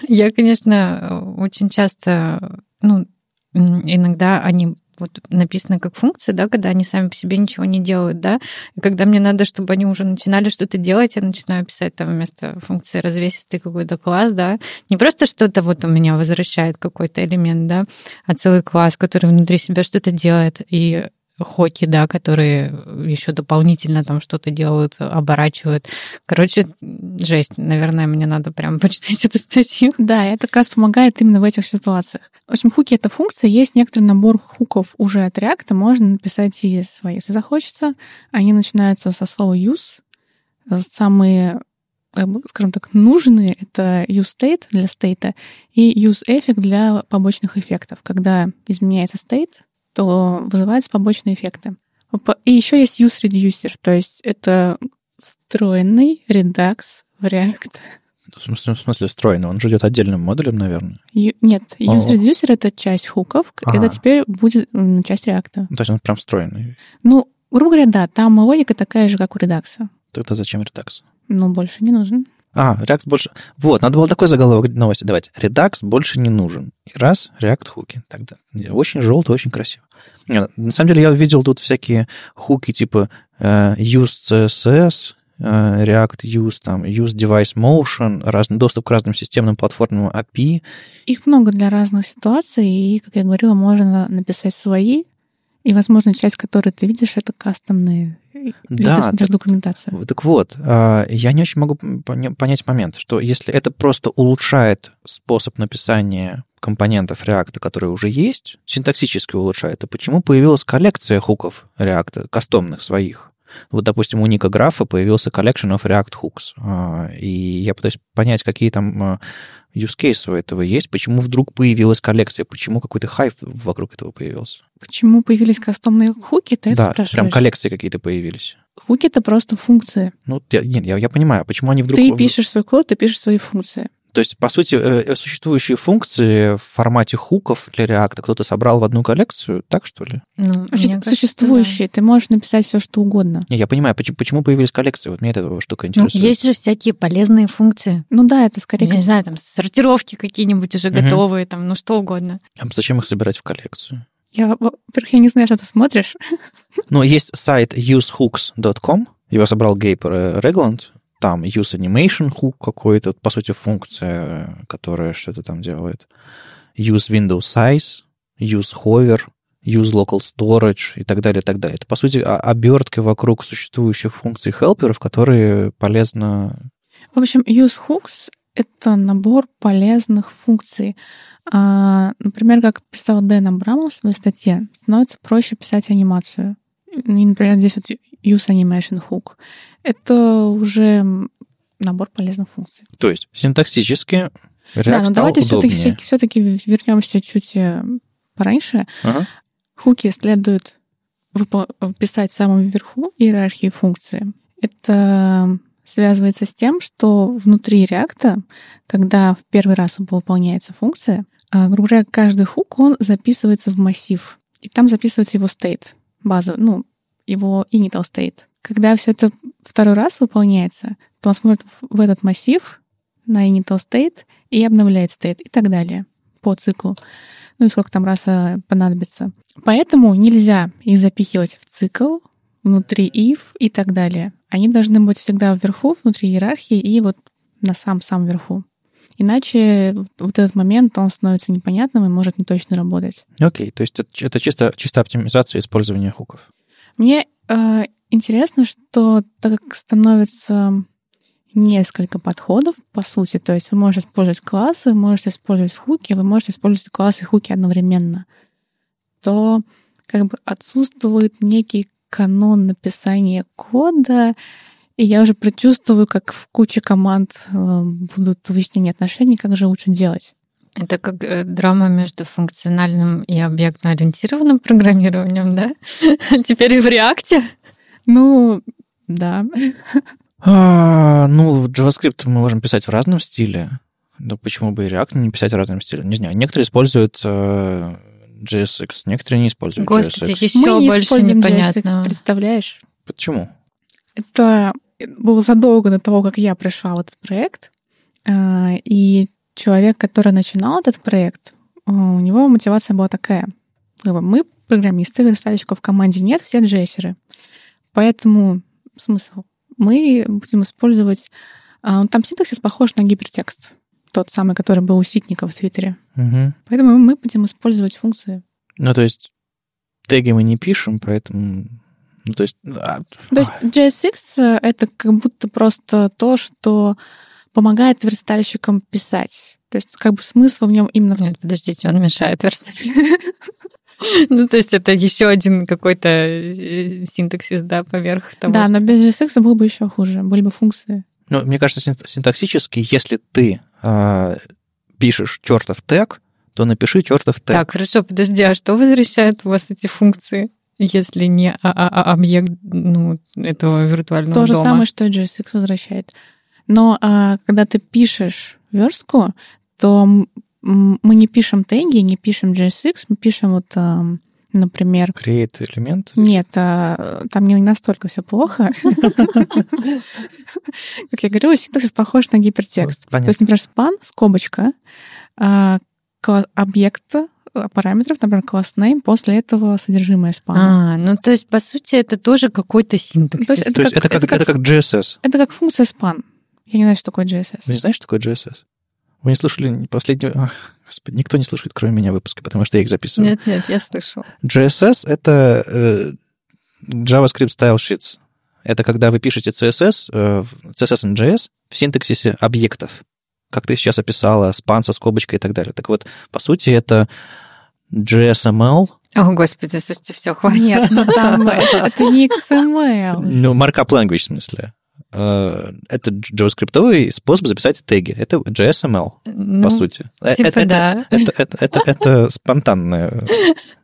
A: я, конечно, очень часто, ну, иногда они вот написаны как функции, да, когда они сами по себе ничего не делают, да, и когда мне надо, чтобы они уже начинали что-то делать, я начинаю писать там вместо функции развесистый какой-то класс, да, не просто что-то вот у меня возвращает какой-то элемент, да, а целый класс, который внутри себя что-то делает, и хоки, да, которые еще дополнительно там что-то делают, оборачивают. Короче, жесть. Наверное, мне надо прям почитать эту статью.
B: Да, это как раз помогает именно в этих ситуациях. В общем, хуки — это функция. Есть некоторый набор хуков уже от React. Можно написать и свои, если захочется. Они начинаются со слова use. Самые скажем так, нужные — это use state для стейта и use effect для побочных эффектов. Когда изменяется state, то вызываются побочные эффекты. И еще есть use reducer, то есть это встроенный редакс в React.
C: В смысле, в смысле встроенный? Он же идет отдельным модулем, наверное.
B: Ю- Нет,
C: О.
B: use reducer — это часть хуков,
C: Ага.
B: это теперь будет часть реакта.
C: Ну, то есть он прям встроенный.
B: Ну, грубо говоря, да, там логика такая же, как у редакса.
C: Тогда зачем Redux?
B: Но больше не нужен.
C: А, React больше... Вот, надо было такой заголовок новости давать. Redux больше не нужен. И раз, React хуки. Тогда очень желто, очень красиво. Нет, на самом деле я видел тут всякие хуки типа э, use CSS, э, React use, там, use device motion, разный доступ к разным системным платформам API.
B: Их много для разных ситуаций, и, как я говорила, можно написать свои, и, возможно, часть, которую ты видишь, это кастомные. или
C: Да,
B: ты смотришь
C: так-
B: документацию.
C: Так вот, а, я не очень могу поня- понять момент, что если это просто улучшает способ написания компонентов React, которые уже есть, синтаксически улучшает, то почему появилась коллекция хуков React, кастомных своих? Вот, допустим, у Ника Графа появился collection of React Hooks. А, и я пытаюсь понять, какие там а, use case у этого есть, почему вдруг появилась коллекция, почему какой-то хайп вокруг этого появился.
B: Почему появились кастомные хуки, ты
C: да,
B: это спрашиваешь?
C: прям коллекции какие-то появились.
B: Хуки — это просто функции.
C: Ну, я, нет, я, я понимаю, почему они вдруг...
B: Ты пишешь свой код, ты пишешь свои функции.
C: То есть, по сути, э, э, существующие функции в формате хуков для React кто-то собрал в одну коллекцию, так что ли?
B: Ну, Вообще, существующие, да. ты можешь написать все, что угодно.
C: Не, я понимаю, почему, почему появились коллекции, вот мне эта штука ну, интересует.
A: Ну, есть же всякие полезные функции.
B: Ну да, это скорее...
A: Я не знаю, там сортировки какие-нибудь уже угу. готовые, там, ну что угодно.
C: А зачем их собирать в коллекцию?
B: Я, во-первых, я не знаю, что ты смотришь.
C: Ну, есть сайт usehooks.com, его собрал Гейб Регланд, там use animation hook какой-то, по сути, функция, которая что-то там делает. Use window size, use hover, use local storage и так далее, и так далее. Это, по сути, обертки вокруг существующих функций хелперов, которые полезно...
B: В общем, use hooks — это набор полезных функций. А, например, как писал Дэн Абрамов в своей статье, становится проще писать анимацию. Например, здесь вот use animation hook это уже набор полезных функций.
C: То есть синтаксически React
B: да, но давайте все-таки, все-таки вернемся чуть э, пораньше. Ага. Хуки следует писать в самом верху иерархии функции. Это связывается с тем, что внутри React, когда в первый раз выполняется функция, а, грубо говоря, каждый хук, он записывается в массив. И там записывается его state, база, ну, его initial state. Когда все это второй раз выполняется, то он смотрит в этот массив на initial state и обновляет state и так далее по циклу. Ну и сколько там раз э, понадобится. Поэтому нельзя их запихивать в цикл, внутри if и так далее. Они должны быть всегда вверху, внутри иерархии и вот на самом-самом верху. Иначе вот этот момент, он становится непонятным и может не точно работать.
C: Окей, okay, то есть это чисто, чисто оптимизация использования хуков.
B: Мне э, интересно, что так как становится несколько подходов, по сути, то есть вы можете использовать классы, вы можете использовать хуки, вы можете использовать классы и хуки одновременно, то как бы отсутствует некий канон написания кода, и я уже предчувствую, как в куче команд э, будут выяснения отношений, как же лучше делать.
A: Это как э, драма между функциональным и объектно-ориентированным программированием, да? Теперь и в реакте?
B: Ну, да.
C: А, ну, JavaScript мы можем писать в разном стиле. Но почему бы и React не писать в разном стиле? Не знаю. Некоторые используют э, JSX, некоторые не используют
A: Господи,
C: JSX.
A: еще мы не больше используем непонятно. JSX,
B: представляешь?
C: Почему?
B: Это было задолго до того, как я пришла в этот проект. А, и человек, который начинал этот проект, у него мотивация была такая. Мы программисты, верстальщиков в команде нет, все джессеры. Поэтому смысл? Мы будем использовать... А, там синтаксис похож на гипертекст. Тот самый, который был у Ситника в Твиттере.
C: Угу.
B: Поэтому мы будем использовать функции.
C: Ну, то есть теги мы не пишем, поэтому... Ну, то есть...
B: А... То есть JSX — это как будто просто то, что помогает верстальщикам писать. То есть как бы смысл в нем именно...
A: Нет, подождите, он мешает верстальщикам. Ну, то есть это еще один какой-то э, синтаксис, да, поверх того.
B: Да, но без JSX было бы еще хуже, были бы функции.
C: Ну, мне кажется, синтаксически, если ты э, пишешь чертов тег, то напиши чертов тег.
A: Так, хорошо, подожди, а что возвращает у вас эти функции, если не а, а, а, объект ну, этого виртуального
B: То
A: дома?
B: же самое, что и JSX возвращает. Но а, когда ты пишешь верстку, то мы не пишем теги, не пишем JSX, мы пишем вот, например...
C: Create элемент?
B: Нет, а, там не настолько все плохо. Как я говорила, синтаксис похож на гипертекст. То есть, например, span, скобочка, а, объекта, параметров, например, класс name, после этого содержимое спана.
A: А, ну то есть, по сути, это тоже какой-то синтаксис. То есть,
C: это, то есть как, это, как, это, как, это как JSS?
B: Это как функция span. Я не знаю, что такое JSS.
C: Вы не знаете, что такое JSS? Вы не слушали последнего... Господи, никто не слушает, кроме меня, выпуска, потому что я их записываю.
A: Нет, нет, я слышал.
C: JSS — это э, JavaScript Style Sheets. Это когда вы пишете CSS, э, CSS and JS в синтаксисе объектов. как ты сейчас описала, спан со скобочкой и так далее. Так вот, по сути, это JSML.
A: О, господи, слушайте, все, хватит.
B: Нет, ну там это не XML.
C: Ну, markup language в смысле. Э, это JavaScript способ записать теги. Это JSML, ну, по сути.
A: Э, типа
C: это,
A: да.
C: Это, это, это, это, спонтанное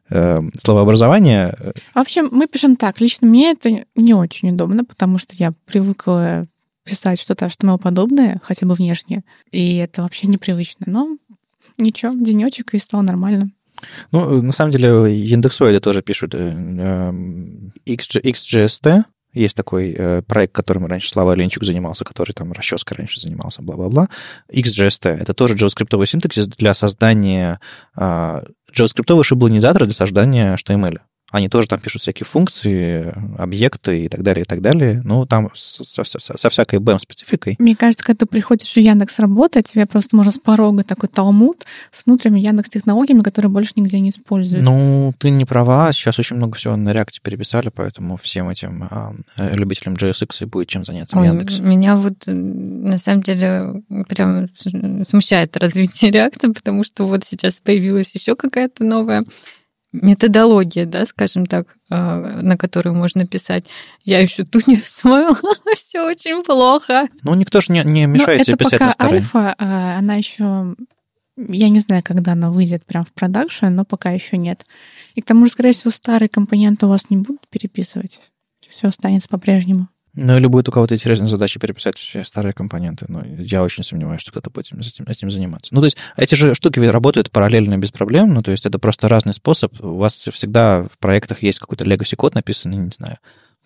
C: э, словообразование.
B: В общем, мы пишем так. Лично мне это не очень удобно, потому что я привыкла писать что-то HTML-подобное, хотя бы внешне, и это вообще непривычно. Но ничего, денечек, и стало нормально.
C: Ну, на самом деле, индексоиды тоже пишут XGST, есть такой э, проект, которым раньше Слава Ленчук занимался, который там расческой раньше занимался, бла-бла-бла. XGST — это тоже JavaScript синтаксис для создания... Э, JavaScript шаблонизатор для создания HTML. Они тоже там пишут всякие функции, объекты и так далее, и так далее. Ну, там со, со, со всякой BEM-спецификой.
B: Мне кажется, когда ты приходишь в Яндекс работать, тебе просто можно с порога такой талмуд с внутренними Яндекс технологиями, которые больше нигде не используют.
C: Ну, ты не права. Сейчас очень много всего на React переписали, поэтому всем этим а, любителям JSX и будет чем заняться
A: Ой,
C: в Яндексе.
A: Меня вот на самом деле прям смущает развитие React, потому что вот сейчас появилась еще какая-то новая методология, да, скажем так, а, на которую можно писать. Я еще ту не освоила, все очень плохо.
C: Ну, никто же не, не мешает тебе писать
B: пока
C: на старой.
B: альфа, а, она еще я не знаю, когда она выйдет прям в продакшн, но пока еще нет. И к тому же, скорее всего, старые компоненты у вас не будут переписывать. Все останется по-прежнему.
C: Ну, или будет у кого-то интересная задача переписать все старые компоненты. Но я очень сомневаюсь, что кто-то будет этим, этим заниматься. Ну, то есть эти же штуки работают параллельно без проблем. Ну, то есть это просто разный способ. У вас всегда в проектах есть какой-то legacy код написанный, не знаю,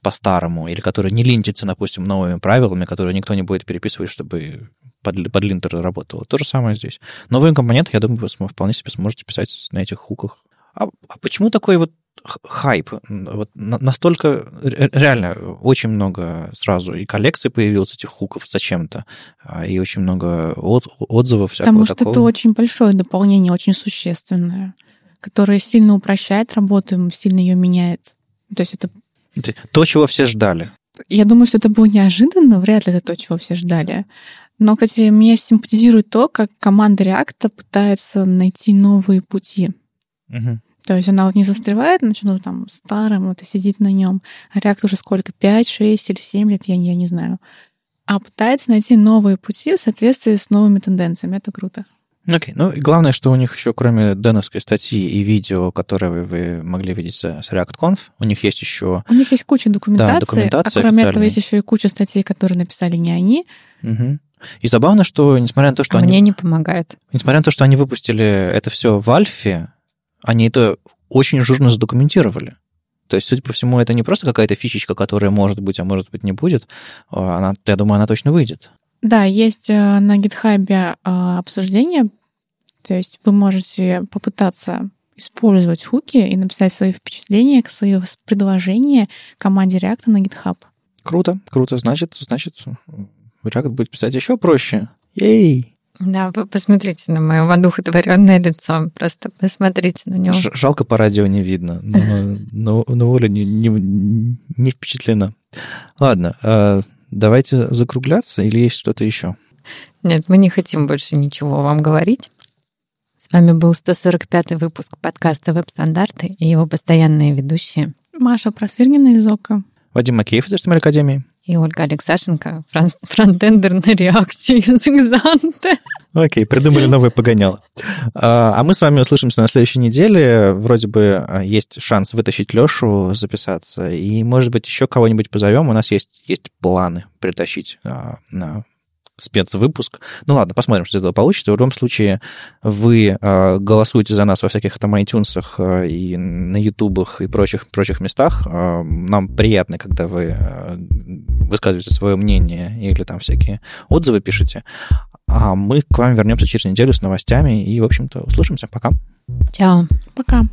C: по-старому, или который не линтится, допустим, новыми правилами, которые никто не будет переписывать, чтобы под, под линтер работало. То же самое здесь. Новые компоненты, я думаю, вы вполне себе сможете писать на этих хуках. А, а почему такой вот хайп. Вот настолько реально очень много сразу и коллекций появилось этих хуков зачем-то, а, и очень много от, отзывов всякого
B: Потому что
C: такого.
B: это очень большое дополнение, очень существенное, которое сильно упрощает работу, сильно ее меняет. То есть это...
C: То, чего все ждали.
B: Я думаю, что это было неожиданно, вряд ли это то, чего все ждали. Но, кстати, мне симпатизирует то, как команда React пытается найти новые пути.
C: Угу.
B: То есть она вот не застревает на чем-то там старом, вот и сидит на нем. А React уже сколько? 5, 6 или 7 лет, я, я не знаю. А пытается найти новые пути в соответствии с новыми тенденциями. Это круто.
C: Окей, okay. ну и главное, что у них еще, кроме деновской статьи и видео, которые вы могли видеть с ReactConf, у них есть еще...
B: У них есть куча документации,
C: да, документация
B: а кроме этого есть еще и куча статей, которые написали не они.
C: Угу. И забавно, что несмотря на то, что
A: а
C: они...
A: мне не помогает.
C: Несмотря на то, что они выпустили это все в Альфе, они это очень жирно задокументировали. То есть, судя по всему, это не просто какая-то фишечка, которая может быть, а может быть не будет. А она, я думаю, она точно выйдет.
B: Да, есть э, на GitHub а, обсуждение, то есть вы можете попытаться использовать хуки и написать свои впечатления, свои предложения команде React на GitHub.
C: Круто, круто. Значит, значит, React будет писать еще проще. Ей!
A: Да, вы посмотрите на мое воодухотворенное лицо. Просто посмотрите на него.
C: Жалко по радио не видно, но, но, но Оля не, не, не впечатлена. Ладно, а давайте закругляться или есть что-то еще?
A: Нет, мы не хотим больше ничего вам говорить. С вами был 145-й выпуск подкаста «Веб-стандарты» и его постоянные ведущие.
B: Маша Просырнина из ОКО.
C: Вадим Макеев из HTML Академии
A: и Ольга Алексашенко, фронтендер на реакции из.
C: Окей, придумали новое погоняло. А, а мы с вами услышимся на следующей неделе. Вроде бы а, есть шанс вытащить Лешу, записаться, и, может быть, еще кого-нибудь позовем. У нас есть, есть планы притащить а, на спецвыпуск. Ну ладно, посмотрим, что из этого получится. В любом случае, вы э, голосуете за нас во всяких там iTunes э, и на ютубах и прочих, прочих местах. Э, нам приятно, когда вы э, высказываете свое мнение или там всякие отзывы пишете. А мы к вам вернемся через неделю с новостями и, в общем-то, услышимся. Пока.
A: Чао.
B: Пока.